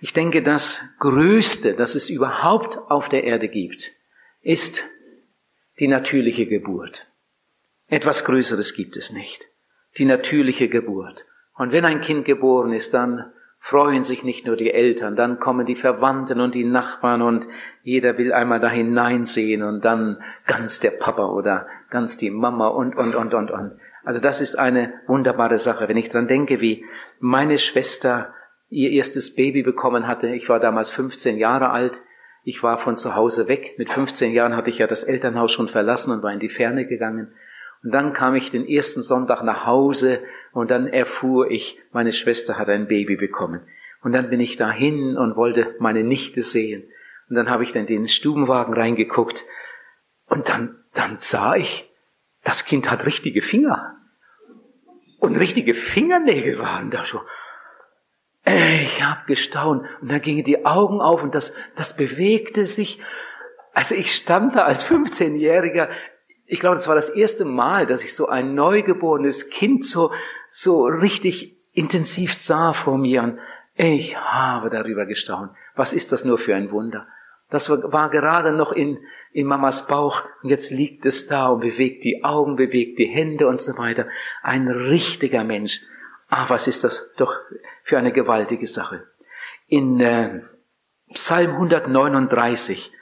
Ich denke, das Größte, das es überhaupt auf der Erde gibt, ist die natürliche Geburt. Etwas Größeres gibt es nicht. Die natürliche Geburt. Und wenn ein Kind geboren ist, dann freuen sich nicht nur die Eltern, dann kommen die Verwandten und die Nachbarn und jeder will einmal da hineinsehen und dann ganz der Papa oder ganz die Mama und, und, und, und, und. Also das ist eine wunderbare Sache. Wenn ich dran denke, wie meine Schwester ihr erstes Baby bekommen hatte, ich war damals 15 Jahre alt, ich war von zu Hause weg. Mit 15 Jahren hatte ich ja das Elternhaus schon verlassen und war in die Ferne gegangen. Und dann kam ich den ersten Sonntag nach Hause und dann erfuhr ich, meine Schwester hat ein Baby bekommen. Und dann bin ich dahin und wollte meine Nichte sehen. Und dann habe ich dann in den Stubenwagen reingeguckt und dann, dann sah ich, das Kind hat richtige Finger. Und richtige Fingernägel waren da schon. Ich habe gestaunt und da gingen die Augen auf und das, das bewegte sich. Also ich stand da als 15-Jähriger. Ich glaube, das war das erste Mal, dass ich so ein neugeborenes Kind so, so richtig intensiv sah vor mir. Und ich habe darüber gestaunt. Was ist das nur für ein Wunder? Das war gerade noch in, in Mamas Bauch und jetzt liegt es da und bewegt die Augen, bewegt die Hände und so weiter. Ein richtiger Mensch. Ah, was ist das doch für eine gewaltige Sache. In äh, Psalm 139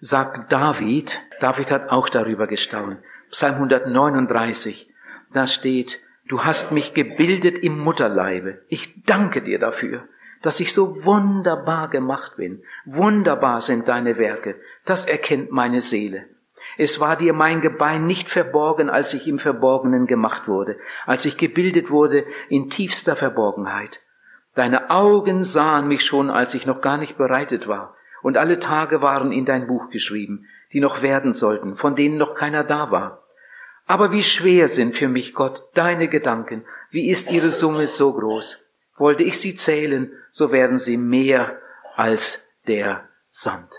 sagt David, David hat auch darüber gestaunt, Psalm 139, da steht, du hast mich gebildet im Mutterleibe. Ich danke dir dafür, dass ich so wunderbar gemacht bin. Wunderbar sind deine Werke. Das erkennt meine Seele. Es war dir mein Gebein nicht verborgen, als ich im Verborgenen gemacht wurde, als ich gebildet wurde in tiefster Verborgenheit. Deine Augen sahen mich schon, als ich noch gar nicht bereitet war, und alle Tage waren in dein Buch geschrieben, die noch werden sollten, von denen noch keiner da war. Aber wie schwer sind für mich, Gott, deine Gedanken, wie ist ihre Summe so groß? Wollte ich sie zählen, so werden sie mehr als der Sand.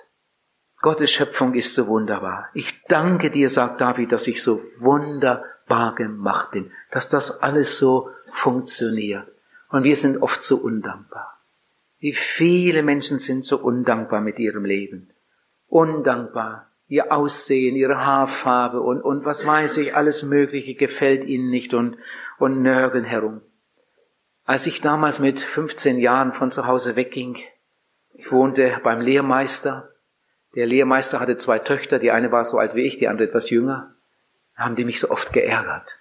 Gottes Schöpfung ist so wunderbar. Ich danke dir, sagt David, dass ich so wunderbar gemacht bin, dass das alles so funktioniert. Und wir sind oft so undankbar. Wie viele Menschen sind so undankbar mit ihrem Leben. Undankbar. Ihr Aussehen, ihre Haarfarbe und, und was weiß ich, alles Mögliche gefällt ihnen nicht und, und nörgeln herum. Als ich damals mit 15 Jahren von zu Hause wegging, ich wohnte beim Lehrmeister. Der Lehrmeister hatte zwei Töchter, die eine war so alt wie ich, die andere etwas jünger. Da haben die mich so oft geärgert.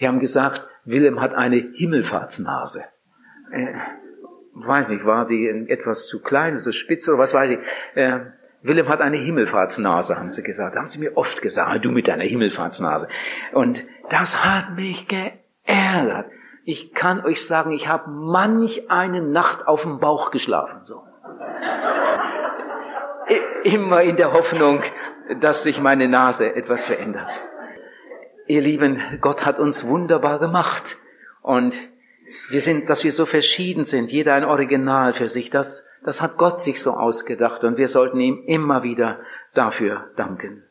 Die haben gesagt, Willem hat eine Himmelfahrtsnase äh, weiß nicht, war die etwas zu klein, so spitz oder was weiß ich. Äh, Willem hat eine Himmelfahrtsnase, haben sie gesagt. Haben sie mir oft gesagt, du mit deiner Himmelfahrtsnase. Und das hat mich geärgert. Ich kann euch sagen, ich habe manch eine Nacht auf dem Bauch geschlafen. So. Immer in der Hoffnung, dass sich meine Nase etwas verändert. Ihr Lieben, Gott hat uns wunderbar gemacht. Und wir sind, dass wir so verschieden sind, jeder ein Original für sich, das, das hat Gott sich so ausgedacht und wir sollten ihm immer wieder dafür danken.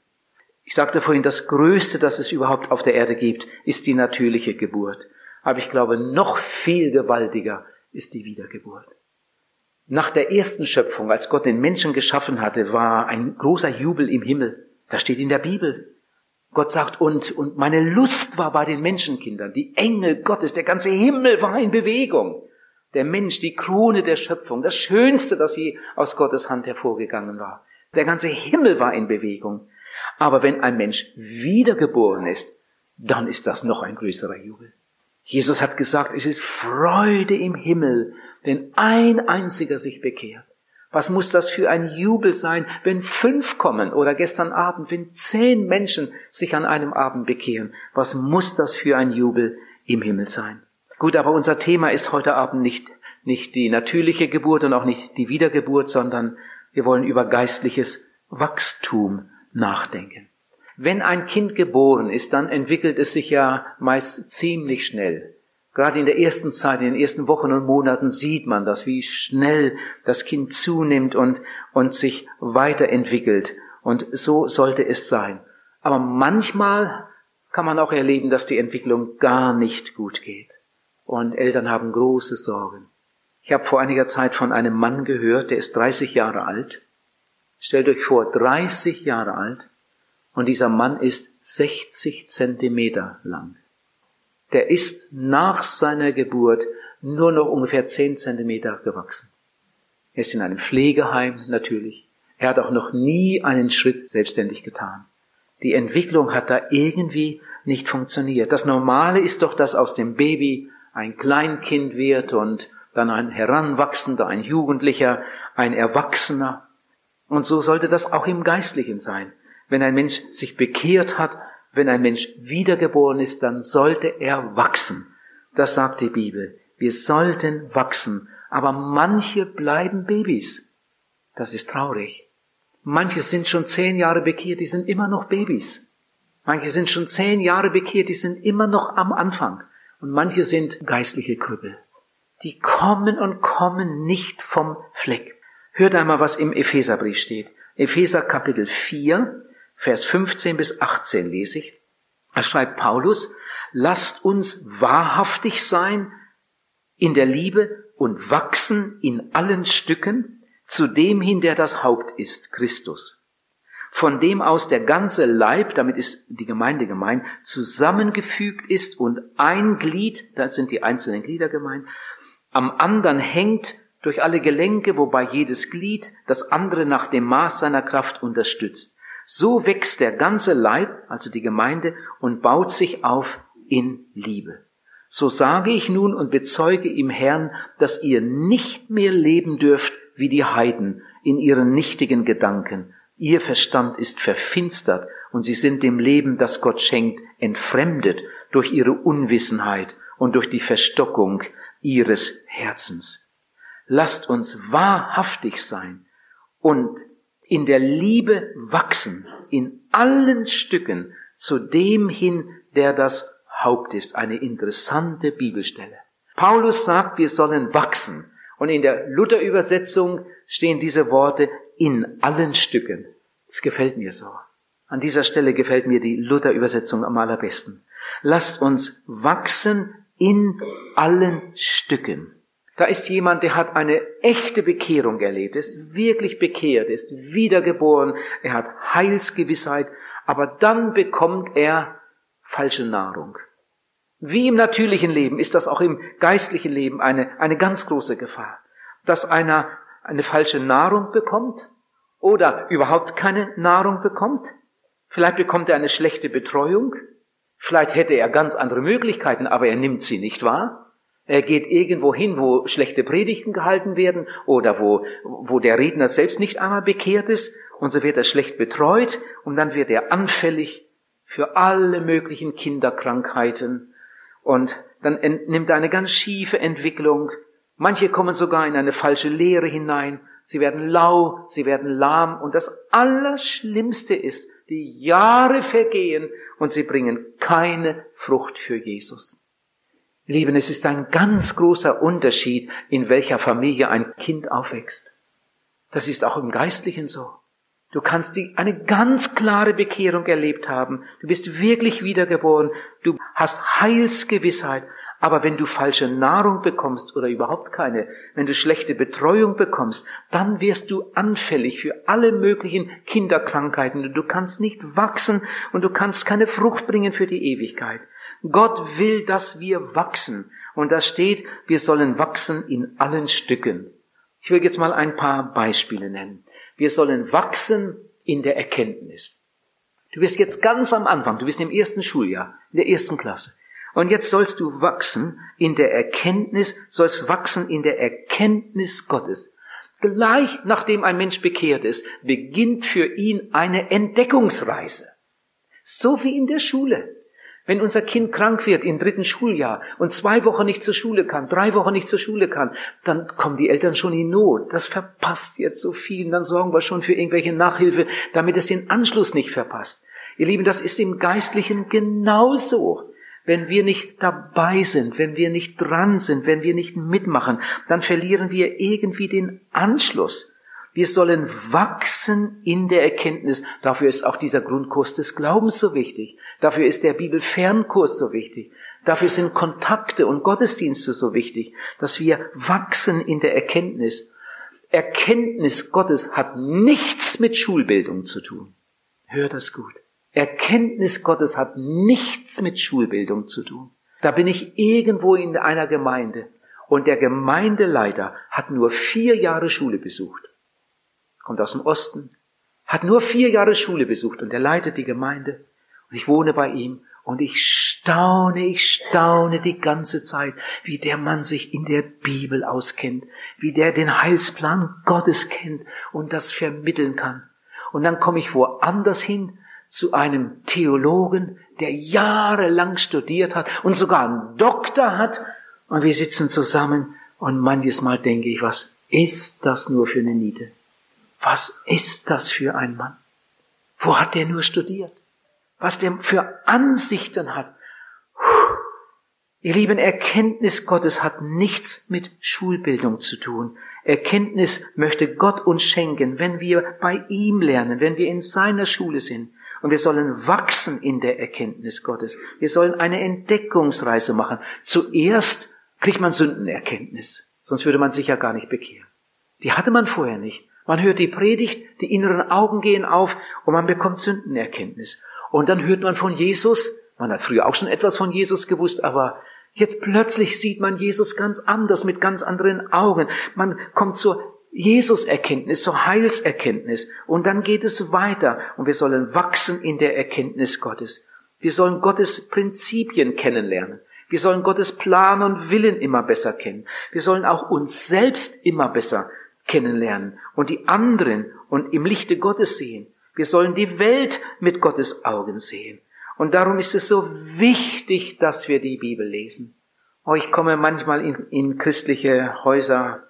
Ich sagte vorhin, das Größte, das es überhaupt auf der Erde gibt, ist die natürliche Geburt. Aber ich glaube, noch viel gewaltiger ist die Wiedergeburt. Nach der ersten Schöpfung, als Gott den Menschen geschaffen hatte, war ein großer Jubel im Himmel. Das steht in der Bibel. Gott sagt, und, und meine Lust war bei den Menschenkindern, die Engel Gottes, der ganze Himmel war in Bewegung. Der Mensch, die Krone der Schöpfung, das Schönste, das je aus Gottes Hand hervorgegangen war. Der ganze Himmel war in Bewegung. Aber wenn ein Mensch wiedergeboren ist, dann ist das noch ein größerer Jubel. Jesus hat gesagt, es ist Freude im Himmel, wenn ein einziger sich bekehrt. Was muss das für ein Jubel sein, wenn fünf kommen oder gestern Abend, wenn zehn Menschen sich an einem Abend bekehren? Was muss das für ein Jubel im Himmel sein? Gut, aber unser Thema ist heute Abend nicht, nicht die natürliche Geburt und auch nicht die Wiedergeburt, sondern wir wollen über geistliches Wachstum nachdenken. Wenn ein Kind geboren ist, dann entwickelt es sich ja meist ziemlich schnell. Gerade in der ersten Zeit, in den ersten Wochen und Monaten sieht man das, wie schnell das Kind zunimmt und, und sich weiterentwickelt. Und so sollte es sein. Aber manchmal kann man auch erleben, dass die Entwicklung gar nicht gut geht. Und Eltern haben große Sorgen. Ich habe vor einiger Zeit von einem Mann gehört, der ist 30 Jahre alt. Stellt euch vor, 30 Jahre alt und dieser Mann ist 60 Zentimeter lang. Der ist nach seiner Geburt nur noch ungefähr 10 Zentimeter gewachsen. Er ist in einem Pflegeheim natürlich. Er hat auch noch nie einen Schritt selbstständig getan. Die Entwicklung hat da irgendwie nicht funktioniert. Das Normale ist doch, dass aus dem Baby ein Kleinkind wird und dann ein Heranwachsender, ein Jugendlicher, ein Erwachsener. Und so sollte das auch im Geistlichen sein. Wenn ein Mensch sich bekehrt hat, wenn ein Mensch wiedergeboren ist, dann sollte er wachsen. Das sagt die Bibel. Wir sollten wachsen. Aber manche bleiben Babys. Das ist traurig. Manche sind schon zehn Jahre bekehrt, die sind immer noch Babys. Manche sind schon zehn Jahre bekehrt, die sind immer noch am Anfang. Und manche sind geistliche Krüppel. Die kommen und kommen nicht vom Fleck. Hört einmal, was im Epheserbrief steht. Epheser Kapitel 4, Vers 15 bis 18 lese ich. Da schreibt Paulus, lasst uns wahrhaftig sein in der Liebe und wachsen in allen Stücken zu dem hin, der das Haupt ist, Christus. Von dem aus der ganze Leib, damit ist die Gemeinde gemeint, zusammengefügt ist und ein Glied, da sind die einzelnen Glieder gemeint, am anderen hängt durch alle Gelenke, wobei jedes Glied das andere nach dem Maß seiner Kraft unterstützt. So wächst der ganze Leib, also die Gemeinde, und baut sich auf in Liebe. So sage ich nun und bezeuge im Herrn, dass ihr nicht mehr leben dürft wie die Heiden in ihren nichtigen Gedanken. Ihr Verstand ist verfinstert und sie sind dem Leben, das Gott schenkt, entfremdet durch ihre Unwissenheit und durch die Verstockung ihres Herzens. Lasst uns wahrhaftig sein und in der Liebe wachsen, in allen Stücken zu dem hin, der das Haupt ist. Eine interessante Bibelstelle. Paulus sagt, wir sollen wachsen. Und in der Luther-Übersetzung stehen diese Worte in allen Stücken. Das gefällt mir so. An dieser Stelle gefällt mir die Luther-Übersetzung am allerbesten. Lasst uns wachsen in allen Stücken. Da ist jemand, der hat eine echte Bekehrung erlebt, ist wirklich bekehrt, ist wiedergeboren, er hat Heilsgewissheit, aber dann bekommt er falsche Nahrung. Wie im natürlichen Leben ist das auch im geistlichen Leben eine, eine ganz große Gefahr, dass einer eine falsche Nahrung bekommt oder überhaupt keine Nahrung bekommt. Vielleicht bekommt er eine schlechte Betreuung. Vielleicht hätte er ganz andere Möglichkeiten, aber er nimmt sie nicht wahr. Er geht irgendwo hin, wo schlechte Predigten gehalten werden oder wo, wo der Redner selbst nicht einmal bekehrt ist und so wird er schlecht betreut und dann wird er anfällig für alle möglichen Kinderkrankheiten und dann nimmt er eine ganz schiefe Entwicklung. Manche kommen sogar in eine falsche Lehre hinein. Sie werden lau, sie werden lahm und das Allerschlimmste ist, die Jahre vergehen und sie bringen keine Frucht für Jesus. Lieben, es ist ein ganz großer Unterschied, in welcher Familie ein Kind aufwächst. Das ist auch im Geistlichen so. Du kannst die, eine ganz klare Bekehrung erlebt haben. Du bist wirklich wiedergeboren. Du hast Heilsgewissheit. Aber wenn du falsche Nahrung bekommst oder überhaupt keine, wenn du schlechte Betreuung bekommst, dann wirst du anfällig für alle möglichen Kinderkrankheiten. Du kannst nicht wachsen und du kannst keine Frucht bringen für die Ewigkeit. Gott will, dass wir wachsen. Und da steht, wir sollen wachsen in allen Stücken. Ich will jetzt mal ein paar Beispiele nennen. Wir sollen wachsen in der Erkenntnis. Du bist jetzt ganz am Anfang, du bist im ersten Schuljahr, in der ersten Klasse. Und jetzt sollst du wachsen in der Erkenntnis, sollst wachsen in der Erkenntnis Gottes. Gleich nachdem ein Mensch bekehrt ist, beginnt für ihn eine Entdeckungsreise. So wie in der Schule. Wenn unser Kind krank wird im dritten Schuljahr und zwei Wochen nicht zur Schule kann, drei Wochen nicht zur Schule kann, dann kommen die Eltern schon in Not. Das verpasst jetzt so viel. Dann sorgen wir schon für irgendwelche Nachhilfe, damit es den Anschluss nicht verpasst. Ihr Lieben, das ist im Geistlichen genauso. Wenn wir nicht dabei sind, wenn wir nicht dran sind, wenn wir nicht mitmachen, dann verlieren wir irgendwie den Anschluss. Wir sollen wachsen in der Erkenntnis. Dafür ist auch dieser Grundkurs des Glaubens so wichtig. Dafür ist der Bibelfernkurs so wichtig. Dafür sind Kontakte und Gottesdienste so wichtig, dass wir wachsen in der Erkenntnis. Erkenntnis Gottes hat nichts mit Schulbildung zu tun. Hör das gut. Erkenntnis Gottes hat nichts mit Schulbildung zu tun. Da bin ich irgendwo in einer Gemeinde und der Gemeindeleiter hat nur vier Jahre Schule besucht. Kommt aus dem Osten, hat nur vier Jahre Schule besucht und er leitet die Gemeinde und ich wohne bei ihm und ich staune, ich staune die ganze Zeit, wie der Mann sich in der Bibel auskennt, wie der den Heilsplan Gottes kennt und das vermitteln kann. Und dann komme ich woanders hin zu einem Theologen, der jahrelang studiert hat und sogar einen Doktor hat. Und wir sitzen zusammen und manches Mal denke ich, was ist das nur für eine Niete? Was ist das für ein Mann? Wo hat der nur studiert? Was der für Ansichten hat? Ihr lieben, Erkenntnis Gottes hat nichts mit Schulbildung zu tun. Erkenntnis möchte Gott uns schenken, wenn wir bei ihm lernen, wenn wir in seiner Schule sind. Und wir sollen wachsen in der Erkenntnis Gottes. Wir sollen eine Entdeckungsreise machen. Zuerst kriegt man Sündenerkenntnis. Sonst würde man sich ja gar nicht bekehren. Die hatte man vorher nicht. Man hört die Predigt, die inneren Augen gehen auf und man bekommt Sündenerkenntnis. Und dann hört man von Jesus. Man hat früher auch schon etwas von Jesus gewusst, aber jetzt plötzlich sieht man Jesus ganz anders, mit ganz anderen Augen. Man kommt zur Jesus-Erkenntnis, zur Heilserkenntnis. Und dann geht es weiter und wir sollen wachsen in der Erkenntnis Gottes. Wir sollen Gottes Prinzipien kennenlernen. Wir sollen Gottes Plan und Willen immer besser kennen. Wir sollen auch uns selbst immer besser kennenlernen und die anderen und im Lichte Gottes sehen. Wir sollen die Welt mit Gottes Augen sehen. Und darum ist es so wichtig, dass wir die Bibel lesen. Oh, ich komme manchmal in, in christliche Häuser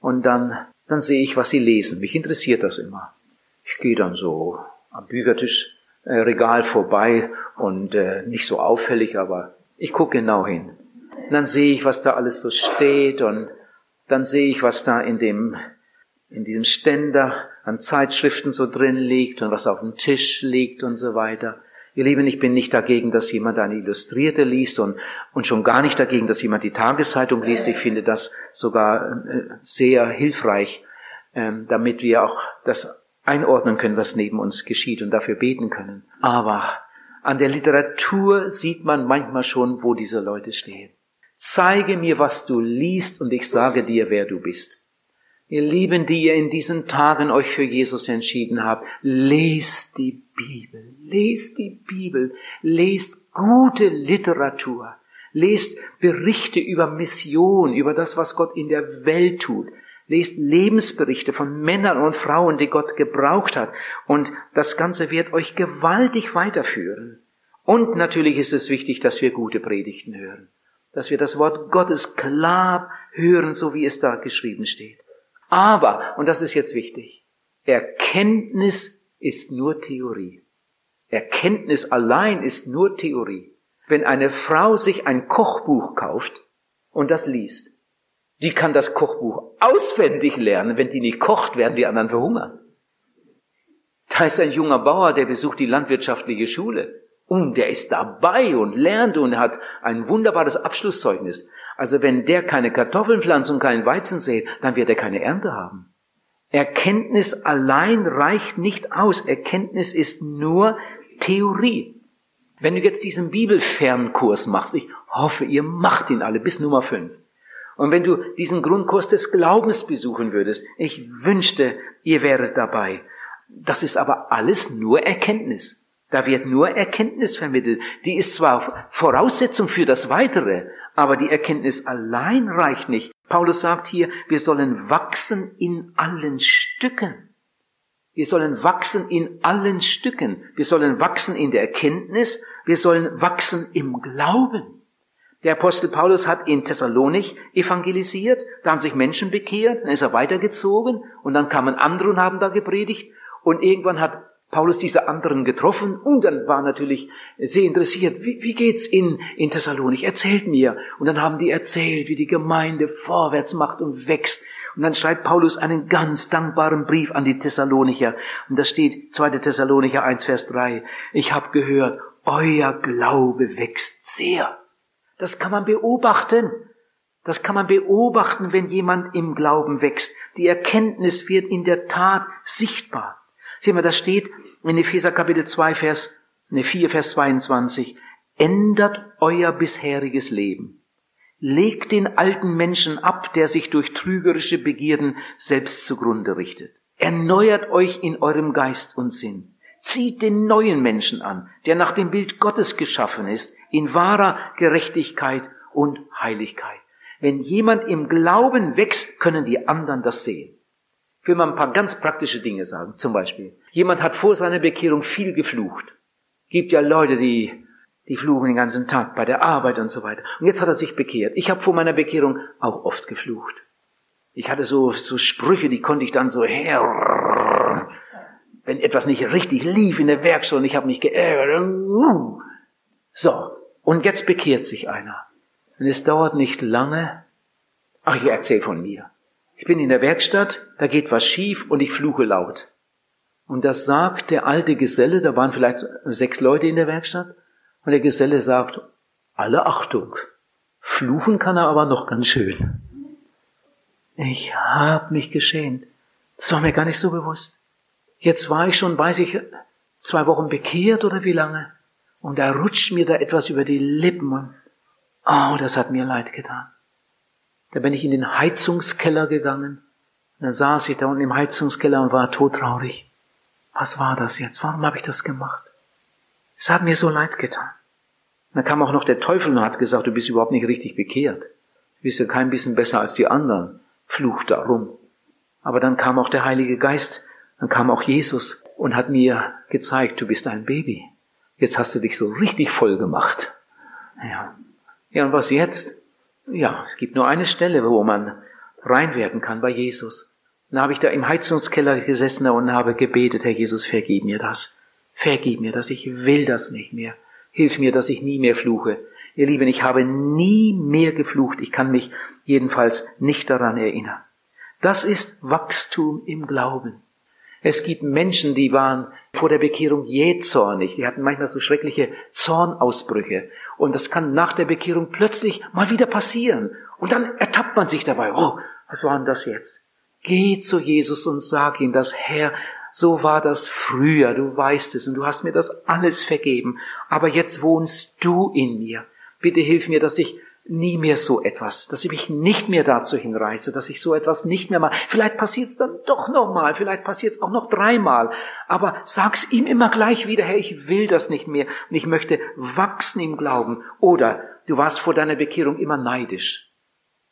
und dann dann sehe ich, was sie lesen. Mich interessiert das immer. Ich gehe dann so am Büchertisch äh, Regal vorbei und äh, nicht so auffällig, aber ich gucke genau hin. Und dann sehe ich, was da alles so steht und dann sehe ich, was da in dem in diesem Ständer an Zeitschriften so drin liegt und was auf dem Tisch liegt und so weiter. Ihr Lieben, ich bin nicht dagegen, dass jemand eine Illustrierte liest und, und schon gar nicht dagegen, dass jemand die Tageszeitung liest. Ich finde das sogar äh, sehr hilfreich, ähm, damit wir auch das einordnen können, was neben uns geschieht und dafür beten können. Aber an der Literatur sieht man manchmal schon, wo diese Leute stehen. Zeige mir, was du liest und ich sage dir, wer du bist. Ihr Lieben, die ihr in diesen Tagen euch für Jesus entschieden habt, lest die Bibel, lest die Bibel, lest gute Literatur, lest Berichte über Mission, über das, was Gott in der Welt tut, lest Lebensberichte von Männern und Frauen, die Gott gebraucht hat, und das Ganze wird euch gewaltig weiterführen. Und natürlich ist es wichtig, dass wir gute Predigten hören, dass wir das Wort Gottes klar hören, so wie es da geschrieben steht. Aber, und das ist jetzt wichtig, Erkenntnis ist nur Theorie. Erkenntnis allein ist nur Theorie. Wenn eine Frau sich ein Kochbuch kauft und das liest, die kann das Kochbuch auswendig lernen. Wenn die nicht kocht, werden die anderen verhungern. Da ist ein junger Bauer, der besucht die landwirtschaftliche Schule. Und der ist dabei und lernt und hat ein wunderbares Abschlusszeugnis. Also wenn der keine Kartoffeln pflanzt und keinen Weizen sät, dann wird er keine Ernte haben. Erkenntnis allein reicht nicht aus. Erkenntnis ist nur Theorie. Wenn du jetzt diesen Bibelfernkurs machst, ich hoffe, ihr macht ihn alle bis Nummer 5. Und wenn du diesen Grundkurs des Glaubens besuchen würdest, ich wünschte, ihr wäret dabei. Das ist aber alles nur Erkenntnis. Da wird nur Erkenntnis vermittelt. Die ist zwar Voraussetzung für das Weitere, aber die Erkenntnis allein reicht nicht. Paulus sagt hier, wir sollen wachsen in allen Stücken. Wir sollen wachsen in allen Stücken. Wir sollen wachsen in der Erkenntnis. Wir sollen wachsen im Glauben. Der Apostel Paulus hat in Thessalonik evangelisiert, da haben sich Menschen bekehrt, dann ist er weitergezogen und dann kamen andere und haben da gepredigt und irgendwann hat Paulus diese anderen getroffen und dann war natürlich sehr interessiert, wie, wie geht's in, in Thessalonik? Erzählt mir. Und dann haben die erzählt, wie die Gemeinde vorwärts macht und wächst. Und dann schreibt Paulus einen ganz dankbaren Brief an die Thessalonicher. Und da steht 2. Thessalonicher 1, Vers 3. Ich habe gehört, euer Glaube wächst sehr. Das kann man beobachten. Das kann man beobachten, wenn jemand im Glauben wächst. Die Erkenntnis wird in der Tat sichtbar. Sehen wir, das steht in Epheser Kapitel 2, Vers, ne 4, Vers 22. Ändert euer bisheriges Leben. Legt den alten Menschen ab, der sich durch trügerische Begierden selbst zugrunde richtet. Erneuert euch in eurem Geist und Sinn. Zieht den neuen Menschen an, der nach dem Bild Gottes geschaffen ist, in wahrer Gerechtigkeit und Heiligkeit. Wenn jemand im Glauben wächst, können die anderen das sehen. Ich will mal ein paar ganz praktische Dinge sagen. Zum Beispiel, jemand hat vor seiner Bekehrung viel geflucht. Gibt ja Leute, die, die fluchen den ganzen Tag bei der Arbeit und so weiter. Und jetzt hat er sich bekehrt. Ich habe vor meiner Bekehrung auch oft geflucht. Ich hatte so, so Sprüche, die konnte ich dann so her, wenn etwas nicht richtig lief in der Werkstatt und ich habe mich geärgert. So, und jetzt bekehrt sich einer. Und es dauert nicht lange. Ach, ich erzähle von mir. Ich bin in der Werkstatt, da geht was schief und ich fluche laut. Und das sagt der alte Geselle, da waren vielleicht sechs Leute in der Werkstatt, und der Geselle sagt, alle Achtung, fluchen kann er aber noch ganz schön. Ich hab mich geschämt. Das war mir gar nicht so bewusst. Jetzt war ich schon, weiß ich, zwei Wochen bekehrt oder wie lange. Und da rutscht mir da etwas über die Lippen und Oh, das hat mir leid getan. Da bin ich in den Heizungskeller gegangen. Und dann saß ich da unten im Heizungskeller und war todtraurig. Was war das jetzt? Warum habe ich das gemacht? Es hat mir so leid getan. Und dann kam auch noch der Teufel und hat gesagt, du bist überhaupt nicht richtig bekehrt. Du bist ja kein bisschen besser als die anderen. Fluch darum. Aber dann kam auch der Heilige Geist, dann kam auch Jesus und hat mir gezeigt, du bist ein Baby. Jetzt hast du dich so richtig voll gemacht. Ja. Ja, und was jetzt? Ja, es gibt nur eine Stelle, wo man rein werden kann bei Jesus. Dann habe ich da im Heizungskeller gesessen und habe gebetet, Herr Jesus, vergib mir das. Vergib mir das, ich will das nicht mehr. Hilf mir, dass ich nie mehr fluche. Ihr Lieben, ich habe nie mehr geflucht. Ich kann mich jedenfalls nicht daran erinnern. Das ist Wachstum im Glauben. Es gibt Menschen, die waren vor der Bekehrung jähzornig. Die hatten manchmal so schreckliche Zornausbrüche. Und das kann nach der Bekehrung plötzlich mal wieder passieren. Und dann ertappt man sich dabei. Oh, was war denn das jetzt? Geh zu Jesus und sag ihm das, Herr, so war das früher, du weißt es und du hast mir das alles vergeben. Aber jetzt wohnst du in mir. Bitte hilf mir, dass ich nie mehr so etwas, dass ich mich nicht mehr dazu hinreiße, dass ich so etwas nicht mehr mache. Vielleicht passiert es dann doch nochmal, vielleicht passiert es auch noch dreimal. Aber sag's ihm immer gleich wieder, Herr, ich will das nicht mehr und ich möchte wachsen im Glauben. Oder du warst vor deiner Bekehrung immer neidisch.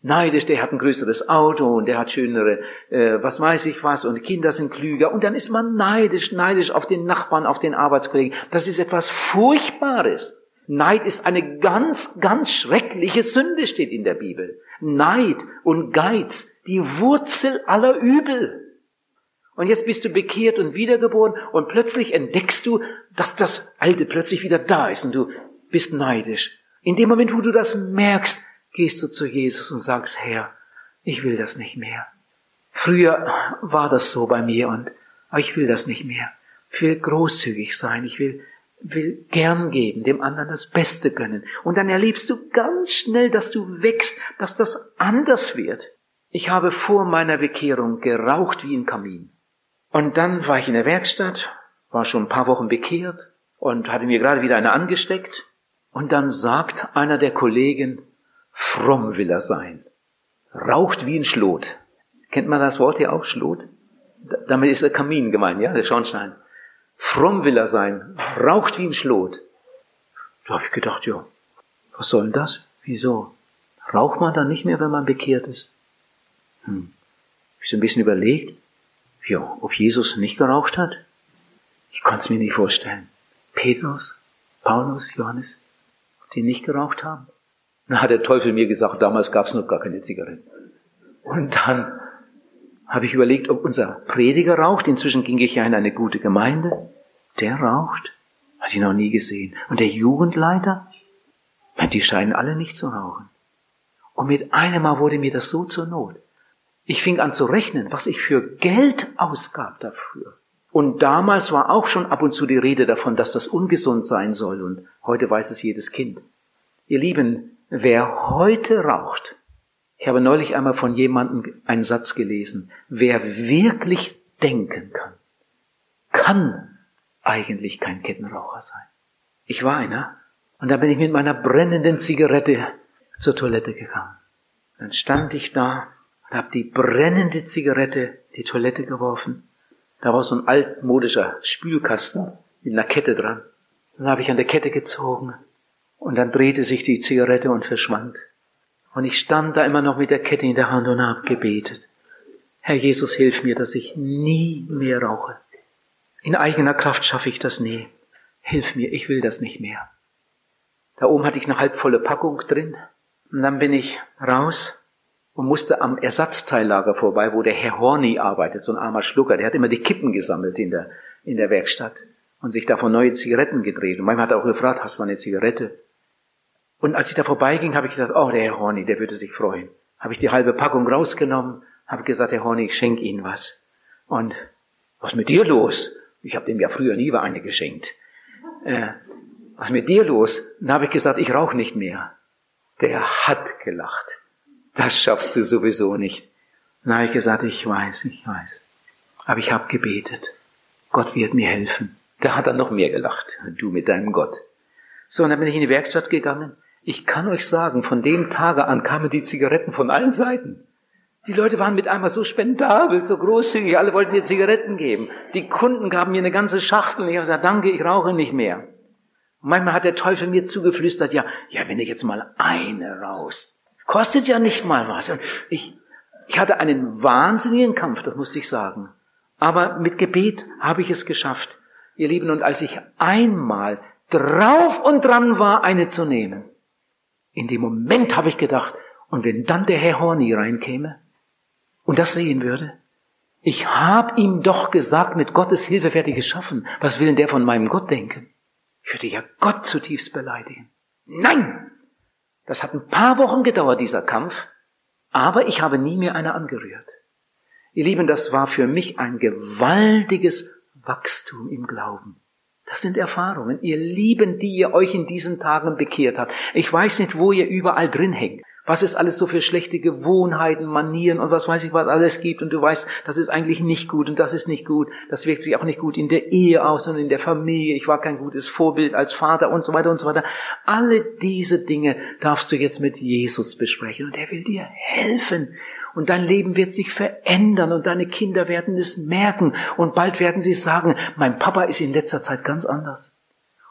Neidisch, der hat ein größeres Auto und der hat schönere, äh, was weiß ich was, und Kinder sind klüger. Und dann ist man neidisch, neidisch auf den Nachbarn, auf den Arbeitskollegen. Das ist etwas Furchtbares. Neid ist eine ganz, ganz schreckliche Sünde, steht in der Bibel. Neid und Geiz, die Wurzel aller Übel. Und jetzt bist du bekehrt und wiedergeboren und plötzlich entdeckst du, dass das Alte plötzlich wieder da ist und du bist neidisch. In dem Moment, wo du das merkst, gehst du zu Jesus und sagst, Herr, ich will das nicht mehr. Früher war das so bei mir und, ich will das nicht mehr. Ich will großzügig sein. Ich will will gern geben, dem anderen das Beste gönnen. Und dann erlebst du ganz schnell, dass du wächst, dass das anders wird. Ich habe vor meiner Bekehrung geraucht wie ein Kamin. Und dann war ich in der Werkstatt, war schon ein paar Wochen bekehrt und hatte mir gerade wieder eine angesteckt. Und dann sagt einer der Kollegen, fromm will er sein. Raucht wie ein Schlot. Kennt man das Wort hier auch, Schlot? Damit ist der Kamin gemeint, ja, der Schornstein. Fromm will er sein, raucht wie ein Schlot. Da habe ich gedacht, ja, was soll denn das? Wieso? Raucht man dann nicht mehr, wenn man bekehrt ist? Hm. Ich so ein bisschen überlegt, ja, ob Jesus nicht geraucht hat? Ich konnte es mir nicht vorstellen. Petrus, Paulus, Johannes, die nicht geraucht haben. Dann hat der Teufel mir gesagt, damals gab es noch gar keine Zigaretten. Und dann habe ich überlegt, ob unser Prediger raucht. Inzwischen ging ich ja in eine gute Gemeinde. Der raucht. Hat ich noch nie gesehen. Und der Jugendleiter? Die scheinen alle nicht zu rauchen. Und mit einem Mal wurde mir das so zur Not. Ich fing an zu rechnen, was ich für Geld ausgab dafür. Und damals war auch schon ab und zu die Rede davon, dass das ungesund sein soll. Und heute weiß es jedes Kind. Ihr Lieben, wer heute raucht, ich habe neulich einmal von jemandem einen Satz gelesen, wer wirklich denken kann, kann eigentlich kein Kettenraucher sein. Ich war einer und da bin ich mit meiner brennenden Zigarette zur Toilette gegangen. Dann stand ich da und habe die brennende Zigarette die Toilette geworfen. Da war so ein altmodischer Spülkasten mit einer Kette dran. Dann habe ich an der Kette gezogen und dann drehte sich die Zigarette und verschwand. Und ich stand da immer noch mit der Kette in der Hand und habe gebetet. Herr Jesus, hilf mir, dass ich nie mehr rauche. In eigener Kraft schaffe ich das nie. Hilf mir, ich will das nicht mehr. Da oben hatte ich eine halbvolle Packung drin. Und dann bin ich raus und musste am Ersatzteillager vorbei, wo der Herr Horny arbeitet, so ein armer Schlucker. Der hat immer die Kippen gesammelt in der, in der Werkstatt und sich davon neue Zigaretten gedreht. Und manchmal hat er auch gefragt, hast du eine Zigarette? Und als ich da vorbeiging, habe ich gedacht, oh, der Herr Horny, der würde sich freuen. Habe ich die halbe Packung rausgenommen, habe gesagt, Herr Horny, ich schenke Ihnen was. Und was ist mit dir los? Ich habe dem ja früher nie eine geschenkt. Äh, was ist mit dir los? Dann habe ich gesagt, ich rauche nicht mehr. Der hat gelacht. Das schaffst du sowieso nicht. Dann habe ich gesagt, ich weiß, ich weiß. Aber ich habe gebetet. Gott wird mir helfen. Da hat er noch mehr gelacht. Du mit deinem Gott. So, und dann bin ich in die Werkstatt gegangen ich kann euch sagen, von dem Tage an kamen die Zigaretten von allen Seiten. Die Leute waren mit einmal so spendabel, so großzügig, alle wollten mir Zigaretten geben. Die Kunden gaben mir eine ganze Schachtel und ich habe gesagt, danke, ich rauche nicht mehr. Und manchmal hat der Teufel mir zugeflüstert, ja, ja, wenn ich jetzt mal eine raus. Kostet ja nicht mal was. Und ich, ich hatte einen wahnsinnigen Kampf, das musste ich sagen. Aber mit Gebet habe ich es geschafft. Ihr Lieben, und als ich einmal drauf und dran war, eine zu nehmen, in dem Moment habe ich gedacht, und wenn dann der Herr Horny reinkäme und das sehen würde, ich habe ihm doch gesagt, mit Gottes Hilfe werde ich es schaffen. Was will denn der von meinem Gott denken? Ich würde ja Gott zutiefst beleidigen. Nein! Das hat ein paar Wochen gedauert, dieser Kampf, aber ich habe nie mehr eine angerührt. Ihr Lieben, das war für mich ein gewaltiges Wachstum im Glauben. Das sind Erfahrungen, ihr Lieben, die ihr euch in diesen Tagen bekehrt habt. Ich weiß nicht, wo ihr überall drin hängt. Was es alles so für schlechte Gewohnheiten, Manieren und was weiß ich was alles gibt. Und du weißt, das ist eigentlich nicht gut und das ist nicht gut. Das wirkt sich auch nicht gut in der Ehe aus und in der Familie. Ich war kein gutes Vorbild als Vater und so weiter und so weiter. Alle diese Dinge darfst du jetzt mit Jesus besprechen und er will dir helfen und dein Leben wird sich verändern und deine Kinder werden es merken und bald werden sie sagen, mein Papa ist in letzter Zeit ganz anders.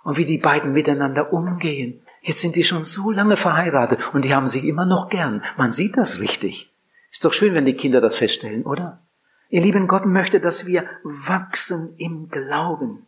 Und wie die beiden miteinander umgehen. Jetzt sind die schon so lange verheiratet und die haben sich immer noch gern. Man sieht das richtig. Ist doch schön, wenn die Kinder das feststellen, oder? Ihr lieben Gott möchte, dass wir wachsen im Glauben.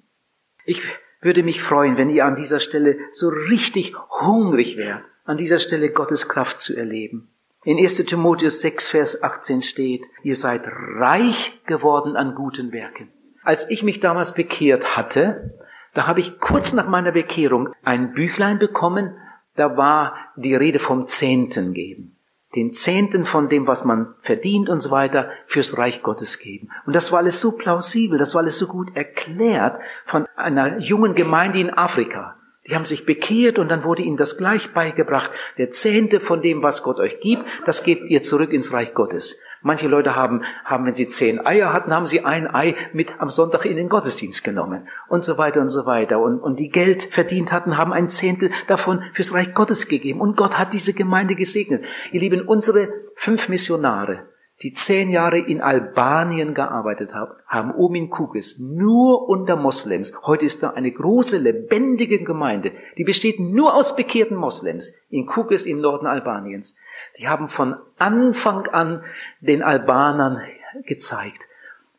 Ich würde mich freuen, wenn ihr an dieser Stelle so richtig hungrig wärt, an dieser Stelle Gottes Kraft zu erleben. In 1 Timotheus 6, Vers 18 steht, ihr seid reich geworden an guten Werken. Als ich mich damals bekehrt hatte, da habe ich kurz nach meiner Bekehrung ein Büchlein bekommen, da war die Rede vom Zehnten geben. Den Zehnten von dem, was man verdient und so weiter, fürs Reich Gottes geben. Und das war alles so plausibel, das war alles so gut erklärt von einer jungen Gemeinde in Afrika. Die haben sich bekehrt und dann wurde ihnen das gleich beigebracht. Der Zehnte von dem, was Gott euch gibt, das geht ihr zurück ins Reich Gottes. Manche Leute haben, haben, wenn sie zehn Eier hatten, haben sie ein Ei mit am Sonntag in den Gottesdienst genommen und so weiter und so weiter. Und, und die Geld verdient hatten, haben ein Zehntel davon fürs Reich Gottes gegeben. Und Gott hat diese Gemeinde gesegnet. Ihr Lieben, unsere fünf Missionare, die zehn Jahre in Albanien gearbeitet haben, haben oben in Kukis nur unter Moslems. Heute ist da eine große, lebendige Gemeinde, die besteht nur aus bekehrten Moslems in Kukis im Norden Albaniens. Die haben von Anfang an den Albanern gezeigt,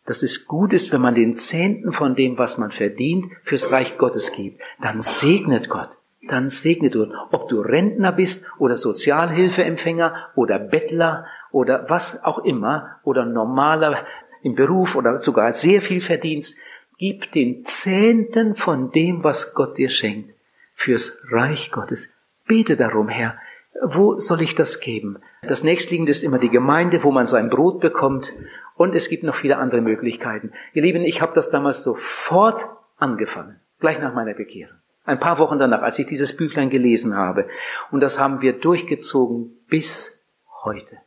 dass es gut ist, wenn man den Zehnten von dem, was man verdient, fürs Reich Gottes gibt. Dann segnet Gott. Dann segnet Gott. Ob du Rentner bist oder Sozialhilfeempfänger oder Bettler oder was auch immer oder normaler im Beruf oder sogar sehr viel Verdienst, gib den Zehnten von dem, was Gott dir schenkt, fürs Reich Gottes. Bete darum, Herr, wo soll ich das geben? Das nächstliegende ist immer die Gemeinde, wo man sein Brot bekommt. Und es gibt noch viele andere Möglichkeiten. Ihr Lieben, ich habe das damals sofort angefangen, gleich nach meiner Bekehrung. Ein paar Wochen danach, als ich dieses Büchlein gelesen habe. Und das haben wir durchgezogen bis heute.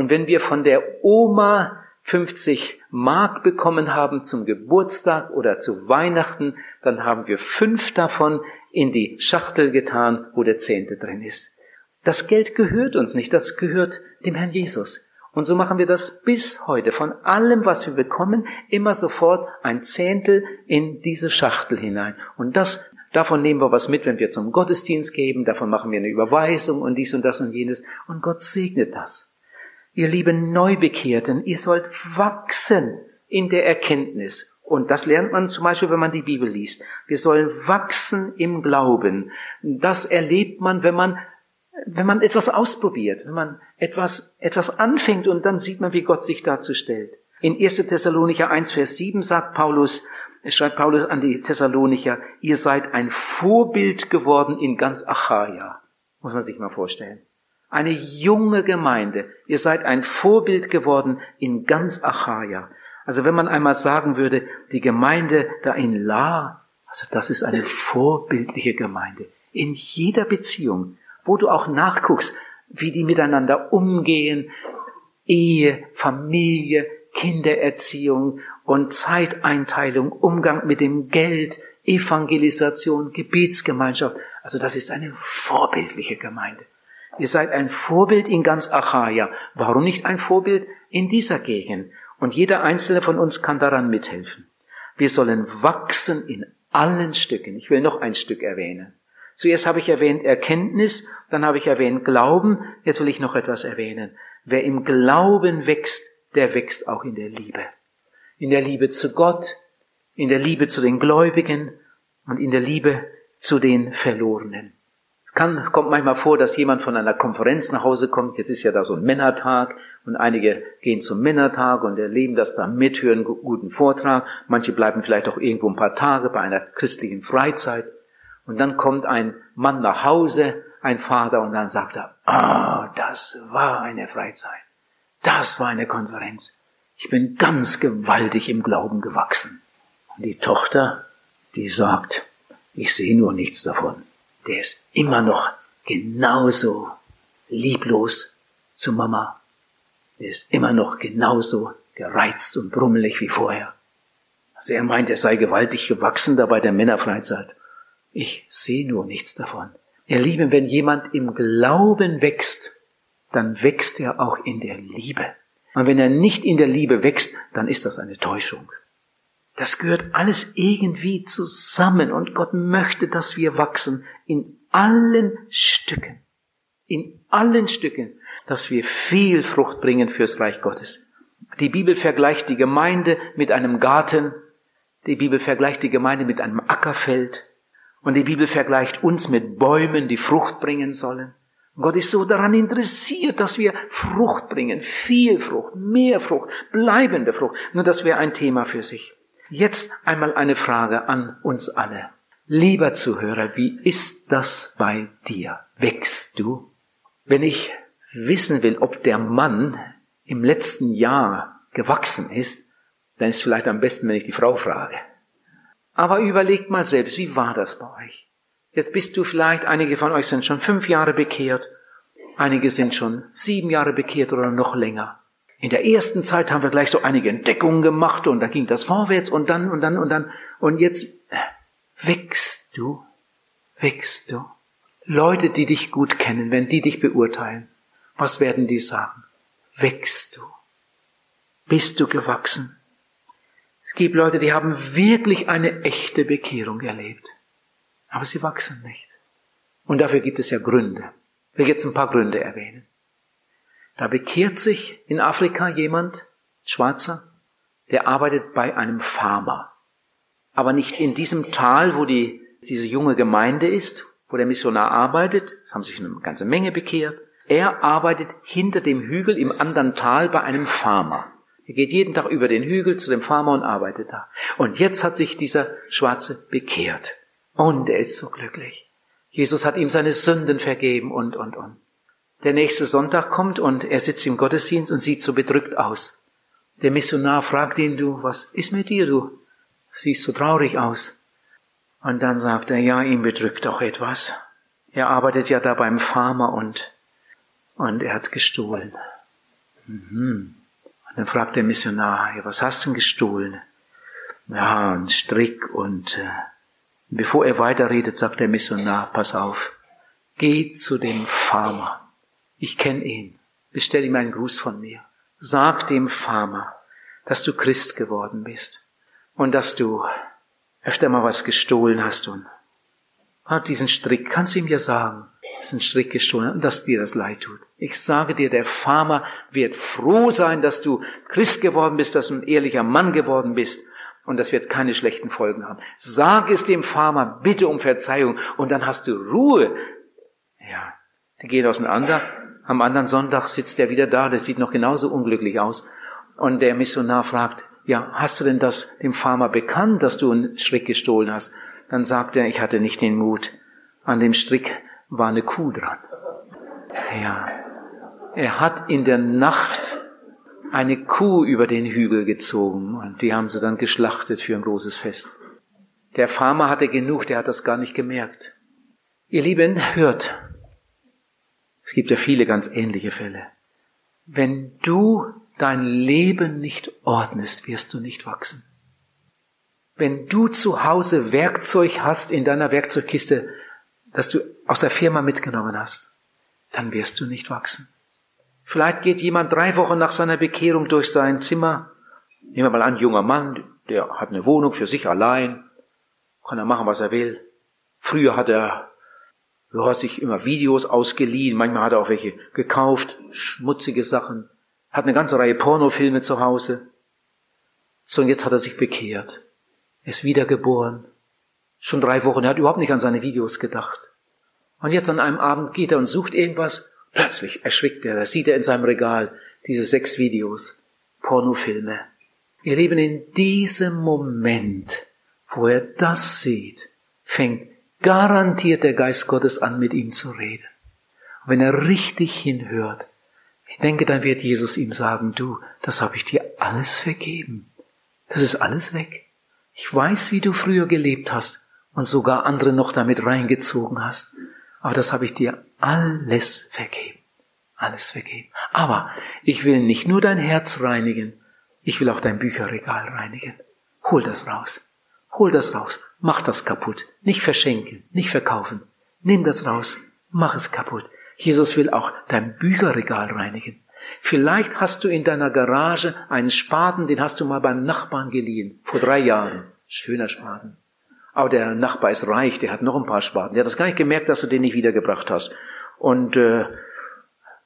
Und wenn wir von der Oma 50 Mark bekommen haben zum Geburtstag oder zu Weihnachten, dann haben wir fünf davon in die Schachtel getan, wo der Zehnte drin ist. Das Geld gehört uns nicht, das gehört dem Herrn Jesus. Und so machen wir das bis heute. Von allem, was wir bekommen, immer sofort ein Zehntel in diese Schachtel hinein. Und das, davon nehmen wir was mit, wenn wir zum Gottesdienst geben. Davon machen wir eine Überweisung und dies und das und jenes. Und Gott segnet das. Ihr lieben Neubekehrten, ihr sollt wachsen in der Erkenntnis. Und das lernt man zum Beispiel, wenn man die Bibel liest. Wir sollen wachsen im Glauben. Das erlebt man, wenn man wenn man etwas ausprobiert, wenn man etwas, etwas anfängt und dann sieht man, wie Gott sich dazu stellt. In 1. Thessalonicher 1, Vers 7 sagt Paulus, schreibt Paulus an die Thessalonicher, ihr seid ein Vorbild geworden in ganz Achaia. Muss man sich mal vorstellen. Eine junge Gemeinde. Ihr seid ein Vorbild geworden in ganz Achaia. Also wenn man einmal sagen würde, die Gemeinde da in La, also das ist eine vorbildliche Gemeinde. In jeder Beziehung, wo du auch nachguckst, wie die miteinander umgehen, Ehe, Familie, Kindererziehung und Zeiteinteilung, Umgang mit dem Geld, Evangelisation, Gebetsgemeinschaft. Also das ist eine vorbildliche Gemeinde. Ihr seid ein Vorbild in ganz Achaia. Warum nicht ein Vorbild in dieser Gegend? Und jeder einzelne von uns kann daran mithelfen. Wir sollen wachsen in allen Stücken. Ich will noch ein Stück erwähnen. Zuerst habe ich erwähnt Erkenntnis, dann habe ich erwähnt Glauben, jetzt will ich noch etwas erwähnen. Wer im Glauben wächst, der wächst auch in der Liebe. In der Liebe zu Gott, in der Liebe zu den Gläubigen und in der Liebe zu den Verlorenen. Kann, kommt manchmal vor, dass jemand von einer Konferenz nach Hause kommt. Jetzt ist ja da so ein Männertag und einige gehen zum Männertag und erleben das da mit, hören guten Vortrag. Manche bleiben vielleicht auch irgendwo ein paar Tage bei einer christlichen Freizeit. Und dann kommt ein Mann nach Hause, ein Vater, und dann sagt er, ah, oh, das war eine Freizeit. Das war eine Konferenz. Ich bin ganz gewaltig im Glauben gewachsen. Und die Tochter, die sagt, ich sehe nur nichts davon. Der ist immer noch genauso lieblos zu Mama. Der ist immer noch genauso gereizt und brummelig wie vorher. Also er meint, er sei gewaltig gewachsen da bei der Männerfreizeit. Ich sehe nur nichts davon. Ihr Lieben, wenn jemand im Glauben wächst, dann wächst er auch in der Liebe. Und wenn er nicht in der Liebe wächst, dann ist das eine Täuschung. Das gehört alles irgendwie zusammen und Gott möchte, dass wir wachsen in allen Stücken. In allen Stücken, dass wir viel Frucht bringen fürs Reich Gottes. Die Bibel vergleicht die Gemeinde mit einem Garten. Die Bibel vergleicht die Gemeinde mit einem Ackerfeld. Und die Bibel vergleicht uns mit Bäumen, die Frucht bringen sollen. Gott ist so daran interessiert, dass wir Frucht bringen, viel Frucht, mehr Frucht, bleibende Frucht. Nur das wäre ein Thema für sich. Jetzt einmal eine Frage an uns alle. Lieber Zuhörer, wie ist das bei dir? Wächst du? Wenn ich wissen will, ob der Mann im letzten Jahr gewachsen ist, dann ist es vielleicht am besten, wenn ich die Frau frage. Aber überlegt mal selbst, wie war das bei euch? Jetzt bist du vielleicht, einige von euch sind schon fünf Jahre bekehrt, einige sind schon sieben Jahre bekehrt oder noch länger. In der ersten Zeit haben wir gleich so einige Entdeckungen gemacht und da ging das vorwärts und dann und dann und dann. Und jetzt äh, wächst du, wächst du. Leute, die dich gut kennen, wenn die dich beurteilen, was werden die sagen? Wächst du? Bist du gewachsen? Es gibt Leute, die haben wirklich eine echte Bekehrung erlebt. Aber sie wachsen nicht. Und dafür gibt es ja Gründe. Ich will jetzt ein paar Gründe erwähnen. Da bekehrt sich in Afrika jemand, Schwarzer, der arbeitet bei einem Farmer. Aber nicht in diesem Tal, wo die, diese junge Gemeinde ist, wo der Missionar arbeitet. Es haben sich eine ganze Menge bekehrt. Er arbeitet hinter dem Hügel im anderen Tal bei einem Farmer. Er geht jeden Tag über den Hügel zu dem Farmer und arbeitet da. Und jetzt hat sich dieser Schwarze bekehrt. Und er ist so glücklich. Jesus hat ihm seine Sünden vergeben und, und, und. Der nächste Sonntag kommt und er sitzt im Gottesdienst und sieht so bedrückt aus. Der Missionar fragt ihn, du, was ist mit dir, du? Siehst so traurig aus. Und dann sagt er, ja, ihn bedrückt doch etwas. Er arbeitet ja da beim Farmer und, und er hat gestohlen. Mhm. Und dann fragt der Missionar, ja, was hast du denn gestohlen? Ja, ein Strick und äh, bevor er weiterredet, sagt der Missionar, pass auf, geh zu dem Farmer. Ich kenne ihn. Bestell ihm einen Gruß von mir. Sag dem Farmer, dass du Christ geworden bist und dass du öfter mal was gestohlen hast und hat diesen Strick, kannst du ihm ja sagen, ist ein Strick gestohlen und dass dir das leid tut. Ich sage dir, der Farmer wird froh sein, dass du Christ geworden bist, dass du ein ehrlicher Mann geworden bist und das wird keine schlechten Folgen haben. Sag es dem Farmer, bitte um Verzeihung und dann hast du Ruhe. Ja, die gehen auseinander. Am anderen Sonntag sitzt er wieder da, der sieht noch genauso unglücklich aus. Und der Missionar fragt, ja, hast du denn das dem Farmer bekannt, dass du einen Strick gestohlen hast? Dann sagt er, ich hatte nicht den Mut. An dem Strick war eine Kuh dran. Ja, er hat in der Nacht eine Kuh über den Hügel gezogen und die haben sie dann geschlachtet für ein großes Fest. Der Farmer hatte genug, der hat das gar nicht gemerkt. Ihr Lieben, hört, es gibt ja viele ganz ähnliche Fälle. Wenn du dein Leben nicht ordnest, wirst du nicht wachsen. Wenn du zu Hause Werkzeug hast in deiner Werkzeugkiste, das du aus der Firma mitgenommen hast, dann wirst du nicht wachsen. Vielleicht geht jemand drei Wochen nach seiner Bekehrung durch sein Zimmer. Nehmen wir mal an, junger Mann, der hat eine Wohnung für sich allein, kann er machen, was er will. Früher hat er Du hast sich immer Videos ausgeliehen, manchmal hat er auch welche gekauft, schmutzige Sachen, hat eine ganze Reihe Pornofilme zu Hause. So, und jetzt hat er sich bekehrt, ist wiedergeboren, schon drei Wochen, er hat überhaupt nicht an seine Videos gedacht. Und jetzt an einem Abend geht er und sucht irgendwas, plötzlich erschrickt er, da sieht er in seinem Regal diese sechs Videos, Pornofilme. Ihr Leben in diesem Moment, wo er das sieht, fängt garantiert der Geist Gottes an, mit ihm zu reden. Und wenn er richtig hinhört, ich denke, dann wird Jesus ihm sagen, du, das habe ich dir alles vergeben. Das ist alles weg. Ich weiß, wie du früher gelebt hast und sogar andere noch damit reingezogen hast. Aber das habe ich dir alles vergeben. Alles vergeben. Aber ich will nicht nur dein Herz reinigen, ich will auch dein Bücherregal reinigen. Hol das raus. Hol das raus, mach das kaputt. Nicht verschenken, nicht verkaufen. Nimm das raus, mach es kaputt. Jesus will auch dein Bücherregal reinigen. Vielleicht hast du in deiner Garage einen Spaten, den hast du mal beim Nachbarn geliehen, vor drei Jahren. Schöner Spaten. Aber der Nachbar ist reich, der hat noch ein paar Spaten. Der hat das gar nicht gemerkt, dass du den nicht wiedergebracht hast. Und äh,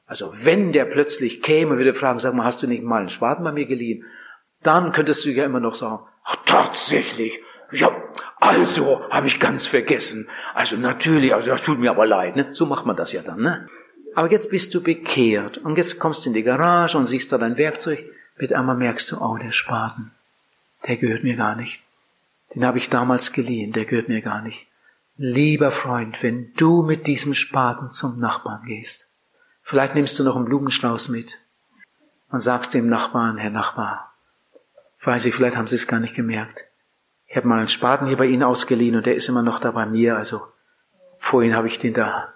also wenn der plötzlich käme, würde fragen, sag mal, hast du nicht mal einen Spaten bei mir geliehen? Dann könntest du ja immer noch sagen, ach tatsächlich, ja, also habe ich ganz vergessen. Also natürlich, also das tut mir aber leid. Ne? So macht man das ja dann. Ne? Aber jetzt bist du bekehrt und jetzt kommst du in die Garage und siehst da dein Werkzeug. Mit einmal merkst du, oh, der Spaten, der gehört mir gar nicht. Den habe ich damals geliehen, der gehört mir gar nicht. Lieber Freund, wenn du mit diesem Spaten zum Nachbarn gehst, vielleicht nimmst du noch einen Blumenstrauß mit und sagst dem Nachbarn, Herr Nachbar, weiß ich, vielleicht haben Sie es gar nicht gemerkt. Ich habe mal einen Spaten hier bei Ihnen ausgeliehen und der ist immer noch da bei mir. Also vorhin habe ich den da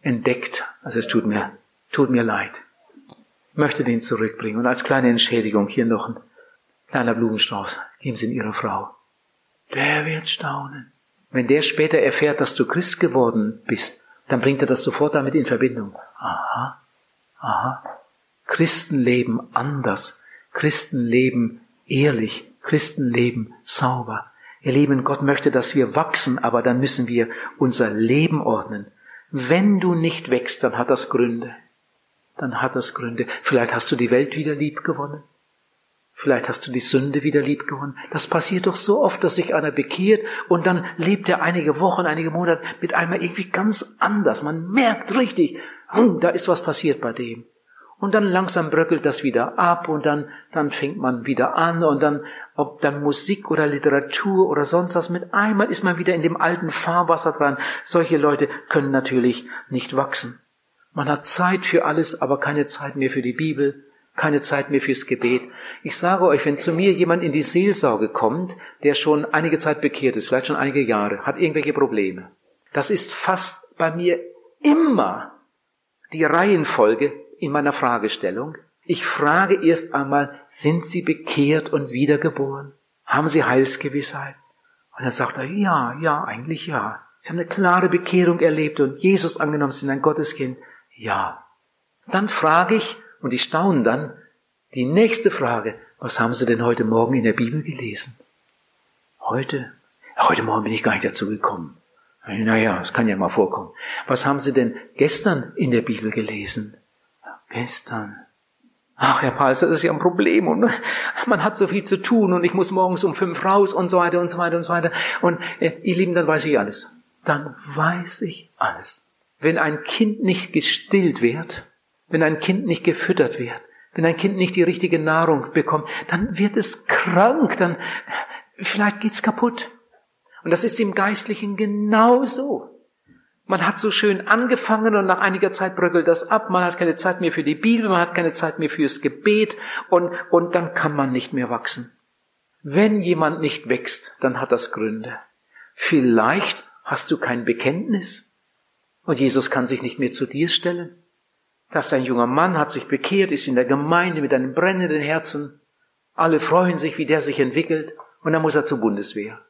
entdeckt. Also es tut mir, tut mir leid. Ich möchte den zurückbringen. Und als kleine Entschädigung hier noch ein kleiner Blumenstrauß. Geben Sie ihn Ihrer Frau. Der wird staunen. Wenn der später erfährt, dass du Christ geworden bist, dann bringt er das sofort damit in Verbindung. Aha, aha. Christen leben anders. Christen leben ehrlich. Christen leben sauber. Ihr Lieben, Gott möchte, dass wir wachsen, aber dann müssen wir unser Leben ordnen. Wenn du nicht wächst, dann hat das Gründe. Dann hat das Gründe. Vielleicht hast du die Welt wieder lieb gewonnen. Vielleicht hast du die Sünde wieder lieb gewonnen. Das passiert doch so oft, dass sich einer bekehrt und dann lebt er einige Wochen, einige Monate mit einmal irgendwie ganz anders. Man merkt richtig, hm, da ist was passiert bei dem. Und dann langsam bröckelt das wieder ab und dann, dann fängt man wieder an und dann, ob dann Musik oder Literatur oder sonst was, mit einmal ist man wieder in dem alten Fahrwasser dran. Solche Leute können natürlich nicht wachsen. Man hat Zeit für alles, aber keine Zeit mehr für die Bibel, keine Zeit mehr fürs Gebet. Ich sage euch, wenn zu mir jemand in die Seelsorge kommt, der schon einige Zeit bekehrt ist, vielleicht schon einige Jahre, hat irgendwelche Probleme, das ist fast bei mir immer die Reihenfolge in meiner Fragestellung. Ich frage erst einmal, sind Sie bekehrt und wiedergeboren? Haben Sie Heilsgewissheit? Und dann sagt er, ja, ja, eigentlich ja. Sie haben eine klare Bekehrung erlebt und Jesus angenommen, Sie sind ein Gotteskind. Ja. Dann frage ich, und die staunen dann, die nächste Frage, was haben Sie denn heute Morgen in der Bibel gelesen? Heute? Heute Morgen bin ich gar nicht dazu gekommen. Naja, es kann ja mal vorkommen. Was haben Sie denn gestern in der Bibel gelesen? Gestern. Ach, Herr Pals, das ist ja ein Problem und man hat so viel zu tun und ich muss morgens um fünf raus und so weiter und so weiter und so weiter. Und äh, ihr Lieben, dann weiß ich alles. Dann weiß ich alles. Wenn ein Kind nicht gestillt wird, wenn ein Kind nicht gefüttert wird, wenn ein Kind nicht die richtige Nahrung bekommt, dann wird es krank, dann vielleicht geht's kaputt. Und das ist im Geistlichen genauso. Man hat so schön angefangen und nach einiger Zeit bröckelt das ab. Man hat keine Zeit mehr für die Bibel, man hat keine Zeit mehr fürs Gebet und, und dann kann man nicht mehr wachsen. Wenn jemand nicht wächst, dann hat das Gründe. Vielleicht hast du kein Bekenntnis und Jesus kann sich nicht mehr zu dir stellen. Dass ein junger Mann hat sich bekehrt, ist in der Gemeinde mit einem brennenden Herzen. Alle freuen sich, wie der sich entwickelt und dann muss er zur Bundeswehr.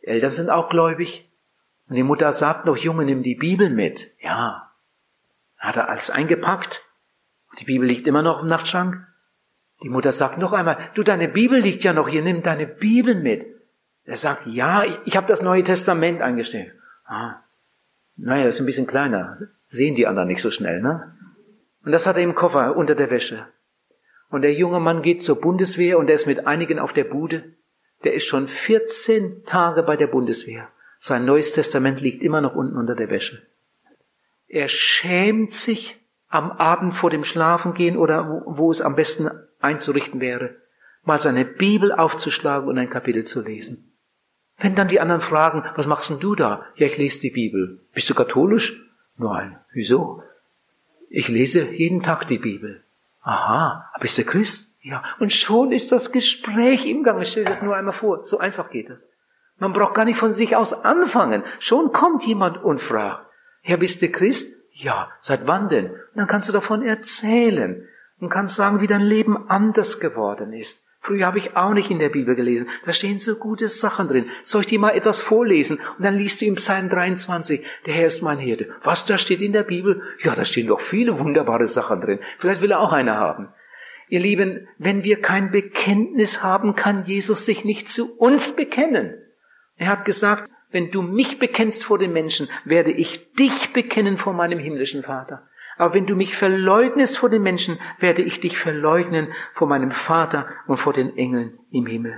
Die Eltern sind auch gläubig, und die Mutter sagt noch, Junge, nimm die Bibel mit. Ja. Hat er alles eingepackt. Die Bibel liegt immer noch im Nachtschrank. Die Mutter sagt noch einmal, du, deine Bibel liegt ja noch hier, nimm deine Bibel mit. Er sagt, ja, ich, ich habe das Neue Testament eingestellt. Ah. Naja, ist ein bisschen kleiner. Sehen die anderen nicht so schnell, ne? Und das hat er im Koffer unter der Wäsche. Und der junge Mann geht zur Bundeswehr und er ist mit einigen auf der Bude. Der ist schon 14 Tage bei der Bundeswehr. Sein neues Testament liegt immer noch unten unter der Wäsche. Er schämt sich am Abend vor dem Schlafengehen oder wo, es am besten einzurichten wäre, mal seine Bibel aufzuschlagen und ein Kapitel zu lesen. Wenn dann die anderen fragen, was machst denn du da? Ja, ich lese die Bibel. Bist du katholisch? Nein. Wieso? Ich lese jeden Tag die Bibel. Aha, bist du Christ? Ja. Und schon ist das Gespräch im Gang. Stell dir das nur einmal vor. So einfach geht das. Man braucht gar nicht von sich aus anfangen. Schon kommt jemand und fragt, Herr, bist du Christ? Ja, seit wann denn? Und dann kannst du davon erzählen und kannst sagen, wie dein Leben anders geworden ist. Früher habe ich auch nicht in der Bibel gelesen. Da stehen so gute Sachen drin. Soll ich dir mal etwas vorlesen? Und dann liest du im Psalm 23, der Herr ist mein Herde. Was da steht in der Bibel? Ja, da stehen doch viele wunderbare Sachen drin. Vielleicht will er auch eine haben. Ihr Lieben, wenn wir kein Bekenntnis haben, kann Jesus sich nicht zu uns bekennen. Er hat gesagt, wenn du mich bekennst vor den Menschen, werde ich dich bekennen vor meinem himmlischen Vater. Aber wenn du mich verleugnest vor den Menschen, werde ich dich verleugnen vor meinem Vater und vor den Engeln im Himmel.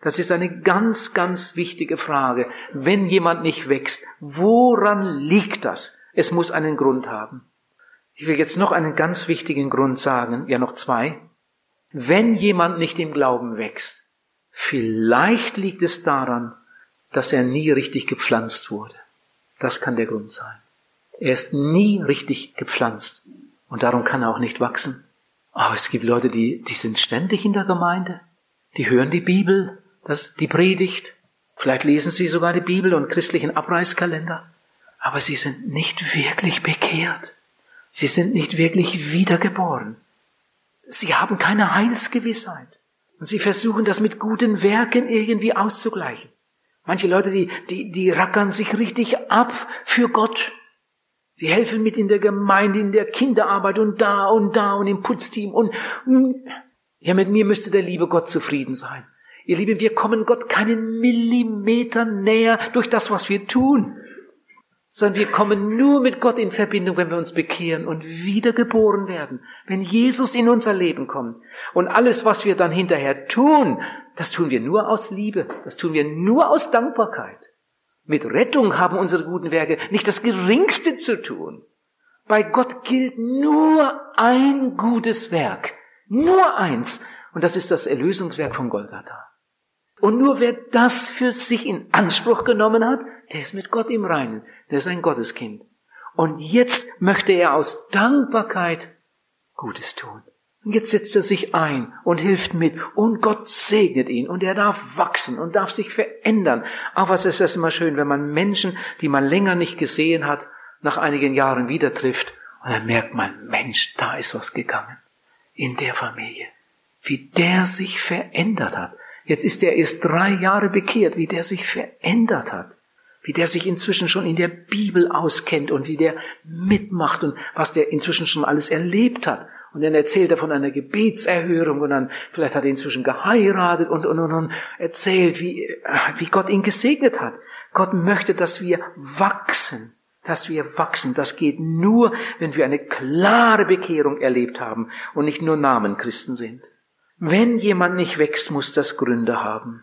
Das ist eine ganz, ganz wichtige Frage. Wenn jemand nicht wächst, woran liegt das? Es muss einen Grund haben. Ich will jetzt noch einen ganz wichtigen Grund sagen, ja noch zwei. Wenn jemand nicht im Glauben wächst, vielleicht liegt es daran, dass er nie richtig gepflanzt wurde. Das kann der Grund sein. Er ist nie richtig gepflanzt und darum kann er auch nicht wachsen. Aber es gibt Leute, die, die sind ständig in der Gemeinde, die hören die Bibel, das, die Predigt, vielleicht lesen sie sogar die Bibel und christlichen Abreißkalender, aber sie sind nicht wirklich bekehrt. Sie sind nicht wirklich wiedergeboren. Sie haben keine Heilsgewissheit. Und sie versuchen das mit guten Werken irgendwie auszugleichen. Manche Leute, die, die, die rackern sich richtig ab für Gott. Sie helfen mit in der Gemeinde, in der Kinderarbeit und da und da und im Putzteam und, ja, mit mir müsste der liebe Gott zufrieden sein. Ihr Lieben, wir kommen Gott keinen Millimeter näher durch das, was wir tun sondern wir kommen nur mit Gott in Verbindung, wenn wir uns bekehren und wiedergeboren werden, wenn Jesus in unser Leben kommt. Und alles, was wir dann hinterher tun, das tun wir nur aus Liebe, das tun wir nur aus Dankbarkeit. Mit Rettung haben unsere guten Werke nicht das geringste zu tun. Bei Gott gilt nur ein gutes Werk, nur eins, und das ist das Erlösungswerk von Golgatha. Und nur wer das für sich in Anspruch genommen hat, der ist mit Gott im Reinen, der ist ein Gotteskind. Und jetzt möchte er aus Dankbarkeit Gutes tun. Und jetzt setzt er sich ein und hilft mit und Gott segnet ihn und er darf wachsen und darf sich verändern. Aber es ist das immer schön, wenn man Menschen, die man länger nicht gesehen hat, nach einigen Jahren wieder trifft und dann merkt man, Mensch, da ist was gegangen in der Familie. Wie der sich verändert hat. Jetzt ist er erst drei Jahre bekehrt, wie der sich verändert hat. Wie der sich inzwischen schon in der Bibel auskennt und wie der mitmacht und was der inzwischen schon alles erlebt hat. Und dann erzählt er von einer Gebetserhörung und dann vielleicht hat er inzwischen geheiratet und, und, und, und erzählt, wie, wie Gott ihn gesegnet hat. Gott möchte, dass wir wachsen, dass wir wachsen. Das geht nur, wenn wir eine klare Bekehrung erlebt haben und nicht nur Namenchristen sind. Wenn jemand nicht wächst, muss das Gründe haben.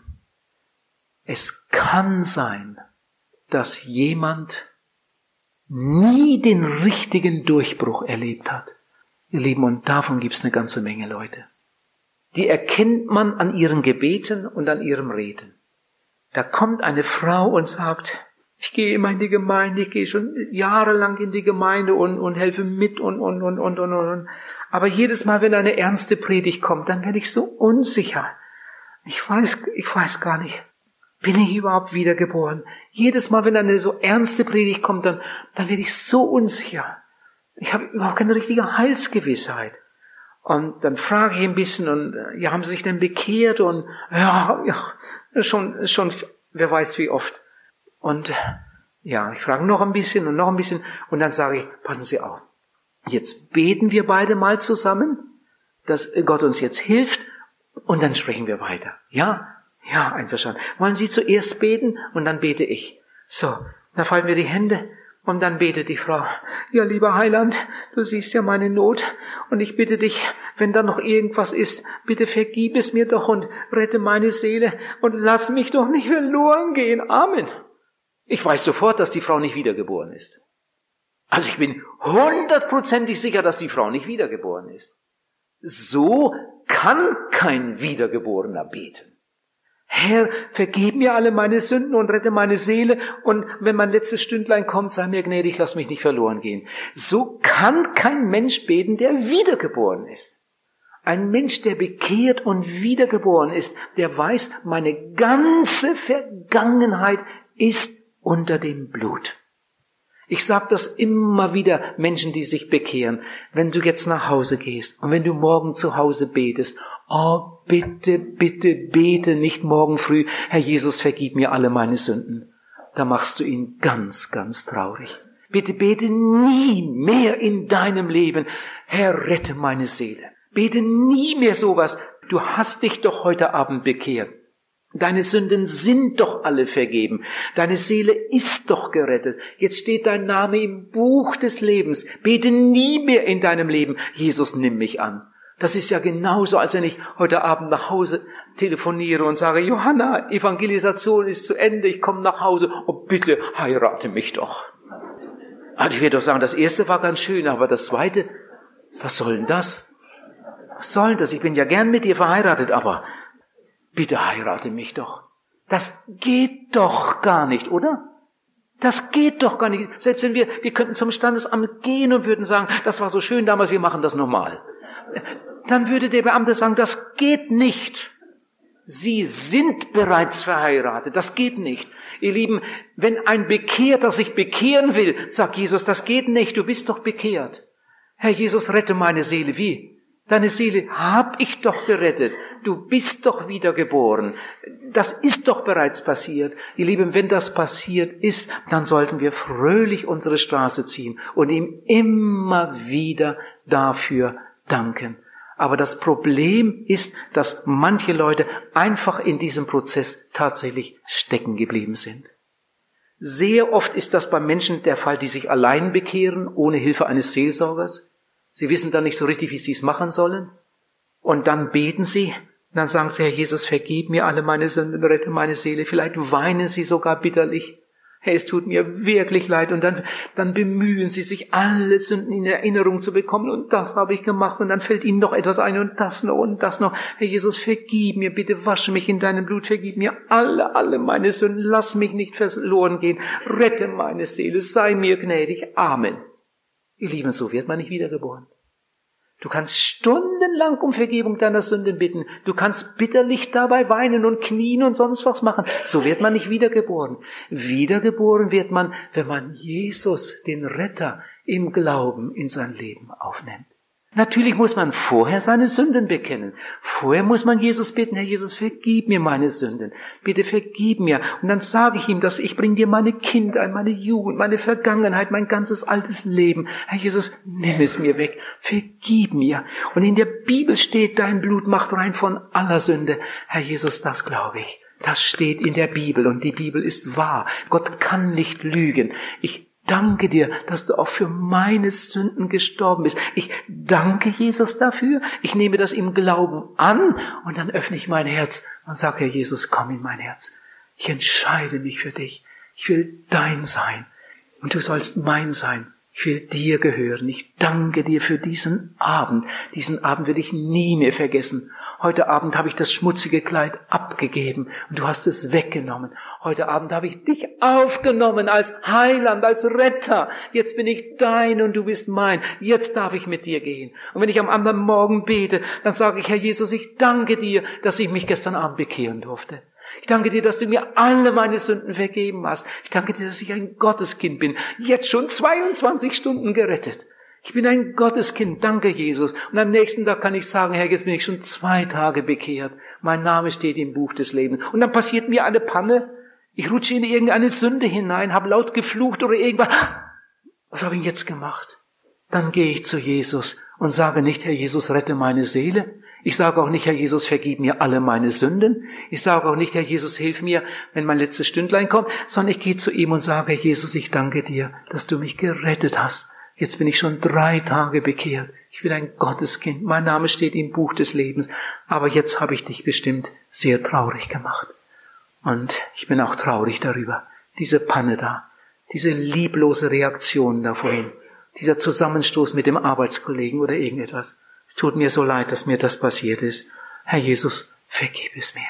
Es kann sein, dass jemand nie den richtigen Durchbruch erlebt hat. Ihr Lieben, und davon gibt es eine ganze Menge Leute. Die erkennt man an ihren Gebeten und an ihrem Reden. Da kommt eine Frau und sagt, ich gehe immer in die Gemeinde, ich gehe schon jahrelang in die Gemeinde und, und helfe mit und, und, und, und, und, und. Aber jedes Mal, wenn eine ernste Predigt kommt, dann werde ich so unsicher. Ich weiß, ich weiß gar nicht, bin ich überhaupt wiedergeboren? Jedes Mal, wenn eine so ernste Predigt kommt, dann, dann werde ich so unsicher. Ich habe überhaupt keine richtige Heilsgewissheit. Und dann frage ich ein bisschen und ja, haben sie sich denn bekehrt und ja, ja, schon, schon, wer weiß wie oft. Und ja, ich frage noch ein bisschen und noch ein bisschen und dann sage ich, passen Sie auf. Jetzt beten wir beide mal zusammen, dass Gott uns jetzt hilft und dann sprechen wir weiter. Ja? Ja, einverstanden. Wollen Sie zuerst beten und dann bete ich. So, dann fallen wir die Hände und dann betet die Frau, ja lieber Heiland, du siehst ja meine Not und ich bitte dich, wenn da noch irgendwas ist, bitte vergib es mir doch und rette meine Seele und lass mich doch nicht verloren gehen. Amen. Ich weiß sofort, dass die Frau nicht wiedergeboren ist. Also ich bin hundertprozentig sicher, dass die Frau nicht wiedergeboren ist. So kann kein Wiedergeborener beten. Herr, vergib mir alle meine Sünden und rette meine Seele. Und wenn mein letztes Stündlein kommt, sei mir gnädig, lass mich nicht verloren gehen. So kann kein Mensch beten, der wiedergeboren ist. Ein Mensch, der bekehrt und wiedergeboren ist, der weiß, meine ganze Vergangenheit ist unter dem Blut. Ich sage das immer wieder Menschen, die sich bekehren. Wenn du jetzt nach Hause gehst und wenn du morgen zu Hause betest Oh, bitte, bitte bete nicht morgen früh, Herr Jesus, vergib mir alle meine Sünden. Da machst du ihn ganz, ganz traurig. Bitte bete nie mehr in deinem Leben, Herr, rette meine Seele. Bete nie mehr sowas. Du hast dich doch heute Abend bekehrt. Deine Sünden sind doch alle vergeben. Deine Seele ist doch gerettet. Jetzt steht dein Name im Buch des Lebens. Bete nie mehr in deinem Leben. Jesus, nimm mich an. Das ist ja genauso, als wenn ich heute Abend nach Hause telefoniere und sage, Johanna, Evangelisation ist zu Ende, ich komme nach Hause, oh bitte, heirate mich doch. Also ich werde doch sagen, das erste war ganz schön, aber das zweite, was soll denn das? Was soll denn das? Ich bin ja gern mit dir verheiratet, aber bitte heirate mich doch. Das geht doch gar nicht, oder? Das geht doch gar nicht. Selbst wenn wir, wir könnten zum Standesamt gehen und würden sagen, das war so schön damals, wir machen das normal dann würde der Beamte sagen, das geht nicht. Sie sind bereits verheiratet. Das geht nicht. Ihr Lieben, wenn ein Bekehrter sich bekehren will, sagt Jesus, das geht nicht. Du bist doch bekehrt. Herr Jesus, rette meine Seele. Wie? Deine Seele hab ich doch gerettet. Du bist doch wiedergeboren. Das ist doch bereits passiert. Ihr Lieben, wenn das passiert ist, dann sollten wir fröhlich unsere Straße ziehen und ihm immer wieder dafür danken. Aber das Problem ist, dass manche Leute einfach in diesem Prozess tatsächlich stecken geblieben sind. Sehr oft ist das bei Menschen der Fall, die sich allein bekehren, ohne Hilfe eines Seelsorgers. Sie wissen dann nicht so richtig, wie sie es machen sollen. Und dann beten sie, dann sagen sie, Herr Jesus, vergib mir alle meine Sünden, rette meine Seele. Vielleicht weinen sie sogar bitterlich. Herr, es tut mir wirklich leid. Und dann, dann bemühen sie sich, alle Sünden in Erinnerung zu bekommen. Und das habe ich gemacht. Und dann fällt ihnen noch etwas ein und das noch und das noch. Herr Jesus, vergib mir, bitte wasche mich in deinem Blut, vergib mir alle, alle meine Sünden. Lass mich nicht verloren gehen. Rette meine Seele, sei mir gnädig. Amen. Ihr Lieben, so wird man nicht wiedergeboren. Du kannst stundenlang um Vergebung deiner Sünden bitten. Du kannst bitterlich dabei weinen und knien und sonst was machen. So wird man nicht wiedergeboren. Wiedergeboren wird man, wenn man Jesus, den Retter, im Glauben in sein Leben aufnimmt. Natürlich muss man vorher seine Sünden bekennen. Vorher muss man Jesus bitten, Herr Jesus, vergib mir meine Sünden. Bitte vergib mir. Und dann sage ich ihm, dass ich bringe dir meine Kindheit, meine Jugend, meine Vergangenheit, mein ganzes altes Leben. Herr Jesus, nimm es mir weg. Vergib mir. Und in der Bibel steht, dein Blut macht rein von aller Sünde. Herr Jesus, das glaube ich. Das steht in der Bibel und die Bibel ist wahr. Gott kann nicht lügen. Ich danke dir, dass du auch für meine Sünden gestorben bist. Ich danke Jesus dafür. Ich nehme das im Glauben an und dann öffne ich mein Herz und sage, Herr Jesus, komm in mein Herz. Ich entscheide mich für dich. Ich will dein sein und du sollst mein sein. Ich will dir gehören. Ich danke dir für diesen Abend. Diesen Abend will ich nie mehr vergessen. Heute Abend habe ich das schmutzige Kleid abgegeben und du hast es weggenommen. Heute Abend habe ich dich aufgenommen als Heiland, als Retter. Jetzt bin ich dein und du bist mein. Jetzt darf ich mit dir gehen. Und wenn ich am anderen Morgen bete, dann sage ich, Herr Jesus, ich danke dir, dass ich mich gestern Abend bekehren durfte. Ich danke dir, dass du mir alle meine Sünden vergeben hast. Ich danke dir, dass ich ein Gotteskind bin. Jetzt schon 22 Stunden gerettet. Ich bin ein Gotteskind, danke Jesus. Und am nächsten Tag kann ich sagen, Herr, jetzt bin ich schon zwei Tage bekehrt. Mein Name steht im Buch des Lebens. Und dann passiert mir eine Panne. Ich rutsche in irgendeine Sünde hinein, habe laut geflucht oder irgendwas. Was habe ich jetzt gemacht? Dann gehe ich zu Jesus und sage nicht, Herr Jesus, rette meine Seele. Ich sage auch nicht, Herr Jesus, vergib mir alle meine Sünden. Ich sage auch nicht, Herr Jesus, hilf mir, wenn mein letztes Stündlein kommt, sondern ich gehe zu ihm und sage, Herr Jesus, ich danke dir, dass du mich gerettet hast Jetzt bin ich schon drei Tage bekehrt. Ich bin ein Gotteskind. Mein Name steht im Buch des Lebens. Aber jetzt habe ich dich bestimmt sehr traurig gemacht. Und ich bin auch traurig darüber. Diese Panne da. Diese lieblose Reaktion da vorhin. Dieser Zusammenstoß mit dem Arbeitskollegen oder irgendetwas. Es tut mir so leid, dass mir das passiert ist. Herr Jesus, vergib es mir.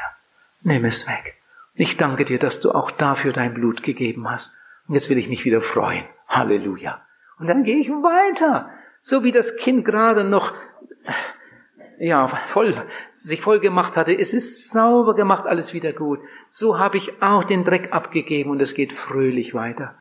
Nimm es weg. Ich danke dir, dass du auch dafür dein Blut gegeben hast. Und jetzt will ich mich wieder freuen. Halleluja. Und dann gehe ich weiter. So wie das Kind gerade noch, ja, voll, sich voll gemacht hatte. Es ist sauber gemacht, alles wieder gut. So habe ich auch den Dreck abgegeben und es geht fröhlich weiter.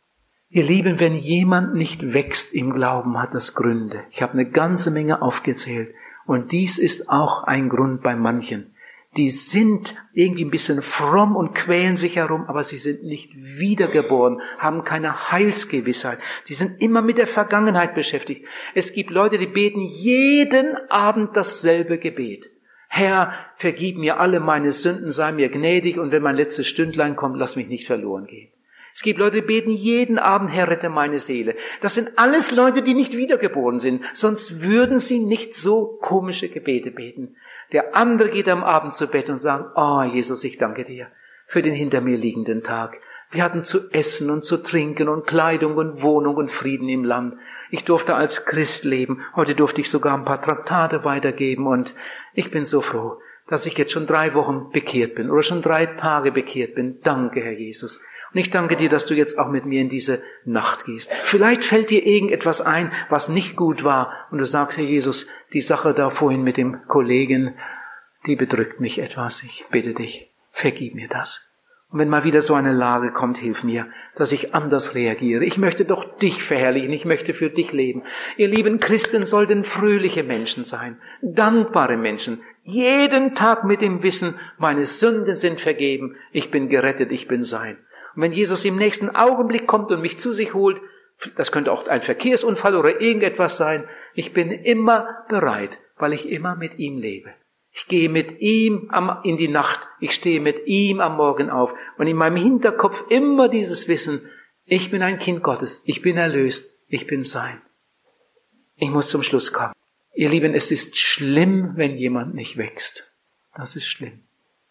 Ihr Lieben, wenn jemand nicht wächst im Glauben, hat das Gründe. Ich habe eine ganze Menge aufgezählt. Und dies ist auch ein Grund bei manchen die sind irgendwie ein bisschen fromm und quälen sich herum, aber sie sind nicht wiedergeboren, haben keine Heilsgewissheit. Die sind immer mit der Vergangenheit beschäftigt. Es gibt Leute, die beten jeden Abend dasselbe Gebet. Herr, vergib mir alle meine Sünden, sei mir gnädig und wenn mein letztes Stündlein kommt, lass mich nicht verloren gehen. Es gibt Leute, die beten jeden Abend, Herr, rette meine Seele. Das sind alles Leute, die nicht wiedergeboren sind, sonst würden sie nicht so komische Gebete beten. Der andere geht am Abend zu Bett und sagt, oh Jesus, ich danke dir für den hinter mir liegenden Tag. Wir hatten zu essen und zu trinken und Kleidung und Wohnung und Frieden im Land. Ich durfte als Christ leben. Heute durfte ich sogar ein paar Traktate weitergeben und ich bin so froh, dass ich jetzt schon drei Wochen bekehrt bin oder schon drei Tage bekehrt bin. Danke, Herr Jesus. Und ich danke dir, dass du jetzt auch mit mir in diese Nacht gehst. Vielleicht fällt dir irgendetwas ein, was nicht gut war. Und du sagst, Herr Jesus, die Sache da vorhin mit dem Kollegen, die bedrückt mich etwas. Ich bitte dich, vergib mir das. Und wenn mal wieder so eine Lage kommt, hilf mir, dass ich anders reagiere. Ich möchte doch dich verherrlichen, ich möchte für dich leben. Ihr lieben Christen sollten fröhliche Menschen sein, dankbare Menschen, jeden Tag mit dem Wissen, meine Sünden sind vergeben, ich bin gerettet, ich bin sein. Und wenn Jesus im nächsten Augenblick kommt und mich zu sich holt, das könnte auch ein Verkehrsunfall oder irgendetwas sein, ich bin immer bereit, weil ich immer mit ihm lebe. Ich gehe mit ihm in die Nacht, ich stehe mit ihm am Morgen auf und in meinem Hinterkopf immer dieses Wissen, ich bin ein Kind Gottes, ich bin erlöst, ich bin sein. Ich muss zum Schluss kommen. Ihr Lieben, es ist schlimm, wenn jemand nicht wächst. Das ist schlimm.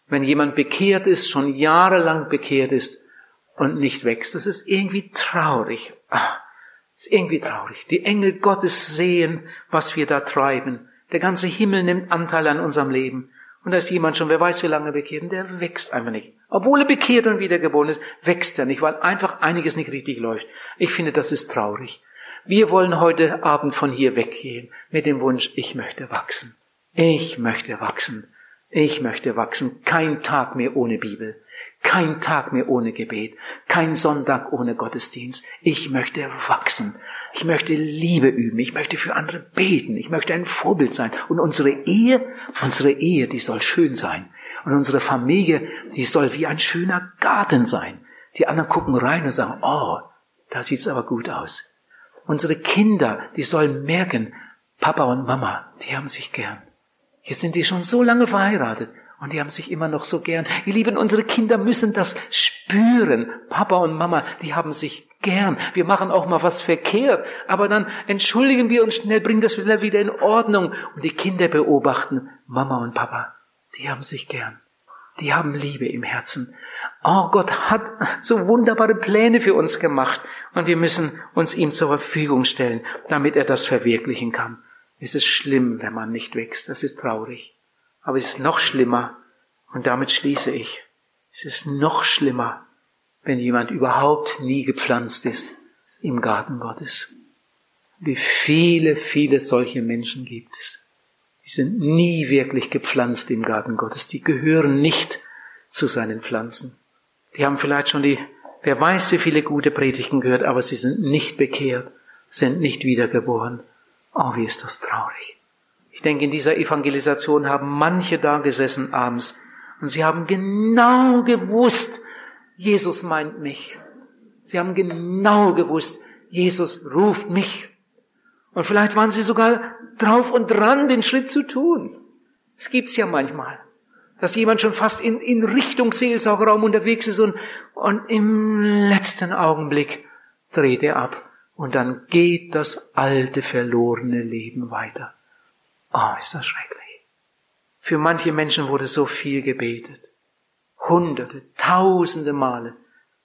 Wenn jemand bekehrt ist, schon jahrelang bekehrt ist und nicht wächst. Das ist irgendwie traurig. Ah, ist irgendwie traurig. Die Engel Gottes sehen, was wir da treiben. Der ganze Himmel nimmt Anteil an unserem Leben. Und da ist jemand schon, wer weiß wie lange bekehrt, der wächst einfach nicht. Obwohl er bekehrt und wiedergeboren ist, wächst er nicht, weil einfach einiges nicht richtig läuft. Ich finde, das ist traurig. Wir wollen heute Abend von hier weggehen mit dem Wunsch, ich möchte wachsen. Ich möchte wachsen. Ich möchte wachsen. Kein Tag mehr ohne Bibel. Kein Tag mehr ohne Gebet. Kein Sonntag ohne Gottesdienst. Ich möchte wachsen. Ich möchte Liebe üben. Ich möchte für andere beten. Ich möchte ein Vorbild sein. Und unsere Ehe, unsere Ehe, die soll schön sein. Und unsere Familie, die soll wie ein schöner Garten sein. Die anderen gucken rein und sagen, oh, da sieht's aber gut aus. Unsere Kinder, die sollen merken, Papa und Mama, die haben sich gern. Jetzt sind die schon so lange verheiratet und die haben sich immer noch so gern. Ihr Lieben, unsere Kinder müssen das spüren. Papa und Mama, die haben sich gern. Wir machen auch mal was verkehrt, aber dann entschuldigen wir uns schnell, bringen das wieder in Ordnung. Und die Kinder beobachten, Mama und Papa, die haben sich gern. Die haben Liebe im Herzen. Oh, Gott hat so wunderbare Pläne für uns gemacht und wir müssen uns ihm zur Verfügung stellen, damit er das verwirklichen kann. Es ist schlimm, wenn man nicht wächst. Das ist traurig. Aber es ist noch schlimmer, und damit schließe ich, es ist noch schlimmer, wenn jemand überhaupt nie gepflanzt ist im Garten Gottes. Wie viele, viele solche Menschen gibt es. Die sind nie wirklich gepflanzt im Garten Gottes. Die gehören nicht zu seinen Pflanzen. Die haben vielleicht schon die, wer weiß, wie viele gute Predigten gehört, aber sie sind nicht bekehrt, sind nicht wiedergeboren. Oh, wie ist das traurig. Ich denke, in dieser Evangelisation haben manche da gesessen abends und sie haben genau gewusst, Jesus meint mich. Sie haben genau gewusst, Jesus ruft mich. Und vielleicht waren sie sogar drauf und dran, den Schritt zu tun. Es gibt's ja manchmal, dass jemand schon fast in, in Richtung Seelsorgerraum unterwegs ist und, und im letzten Augenblick dreht er ab. Und dann geht das alte, verlorene Leben weiter. Oh, ist das schrecklich. Für manche Menschen wurde so viel gebetet. Hunderte, tausende Male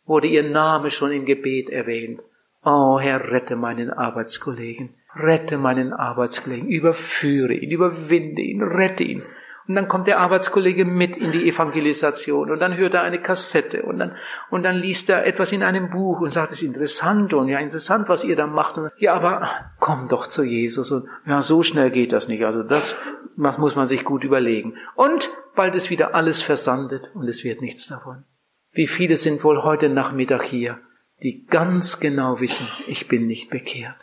wurde ihr Name schon im Gebet erwähnt. Oh Herr, rette meinen Arbeitskollegen, rette meinen Arbeitskollegen, überführe ihn, überwinde ihn, rette ihn. Und dann kommt der Arbeitskollege mit in die Evangelisation und dann hört er eine Kassette und dann, und dann liest er etwas in einem Buch und sagt, es ist interessant und ja, interessant, was ihr da macht. Und, ja, aber komm doch zu Jesus und ja, so schnell geht das nicht. Also das, das muss man sich gut überlegen. Und bald ist wieder alles versandet und es wird nichts davon. Wie viele sind wohl heute Nachmittag hier, die ganz genau wissen, ich bin nicht bekehrt.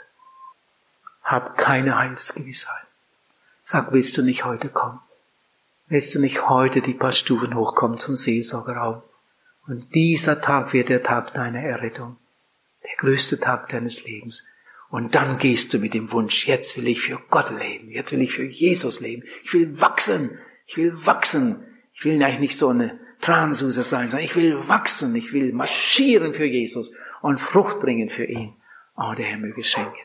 Hab keine Heilsgewissheit. Sag, willst du nicht heute kommen? Willst du nicht heute die paar Stufen hochkommen zum Seelsorgerraum? Und dieser Tag wird der Tag deiner Errettung. Der größte Tag deines Lebens. Und dann gehst du mit dem Wunsch, jetzt will ich für Gott leben, jetzt will ich für Jesus leben, ich will wachsen, ich will wachsen. Ich will eigentlich nicht so eine Transuse sein, sondern ich will wachsen, ich will marschieren für Jesus und Frucht bringen für ihn. Oh, der Herr möge schenken.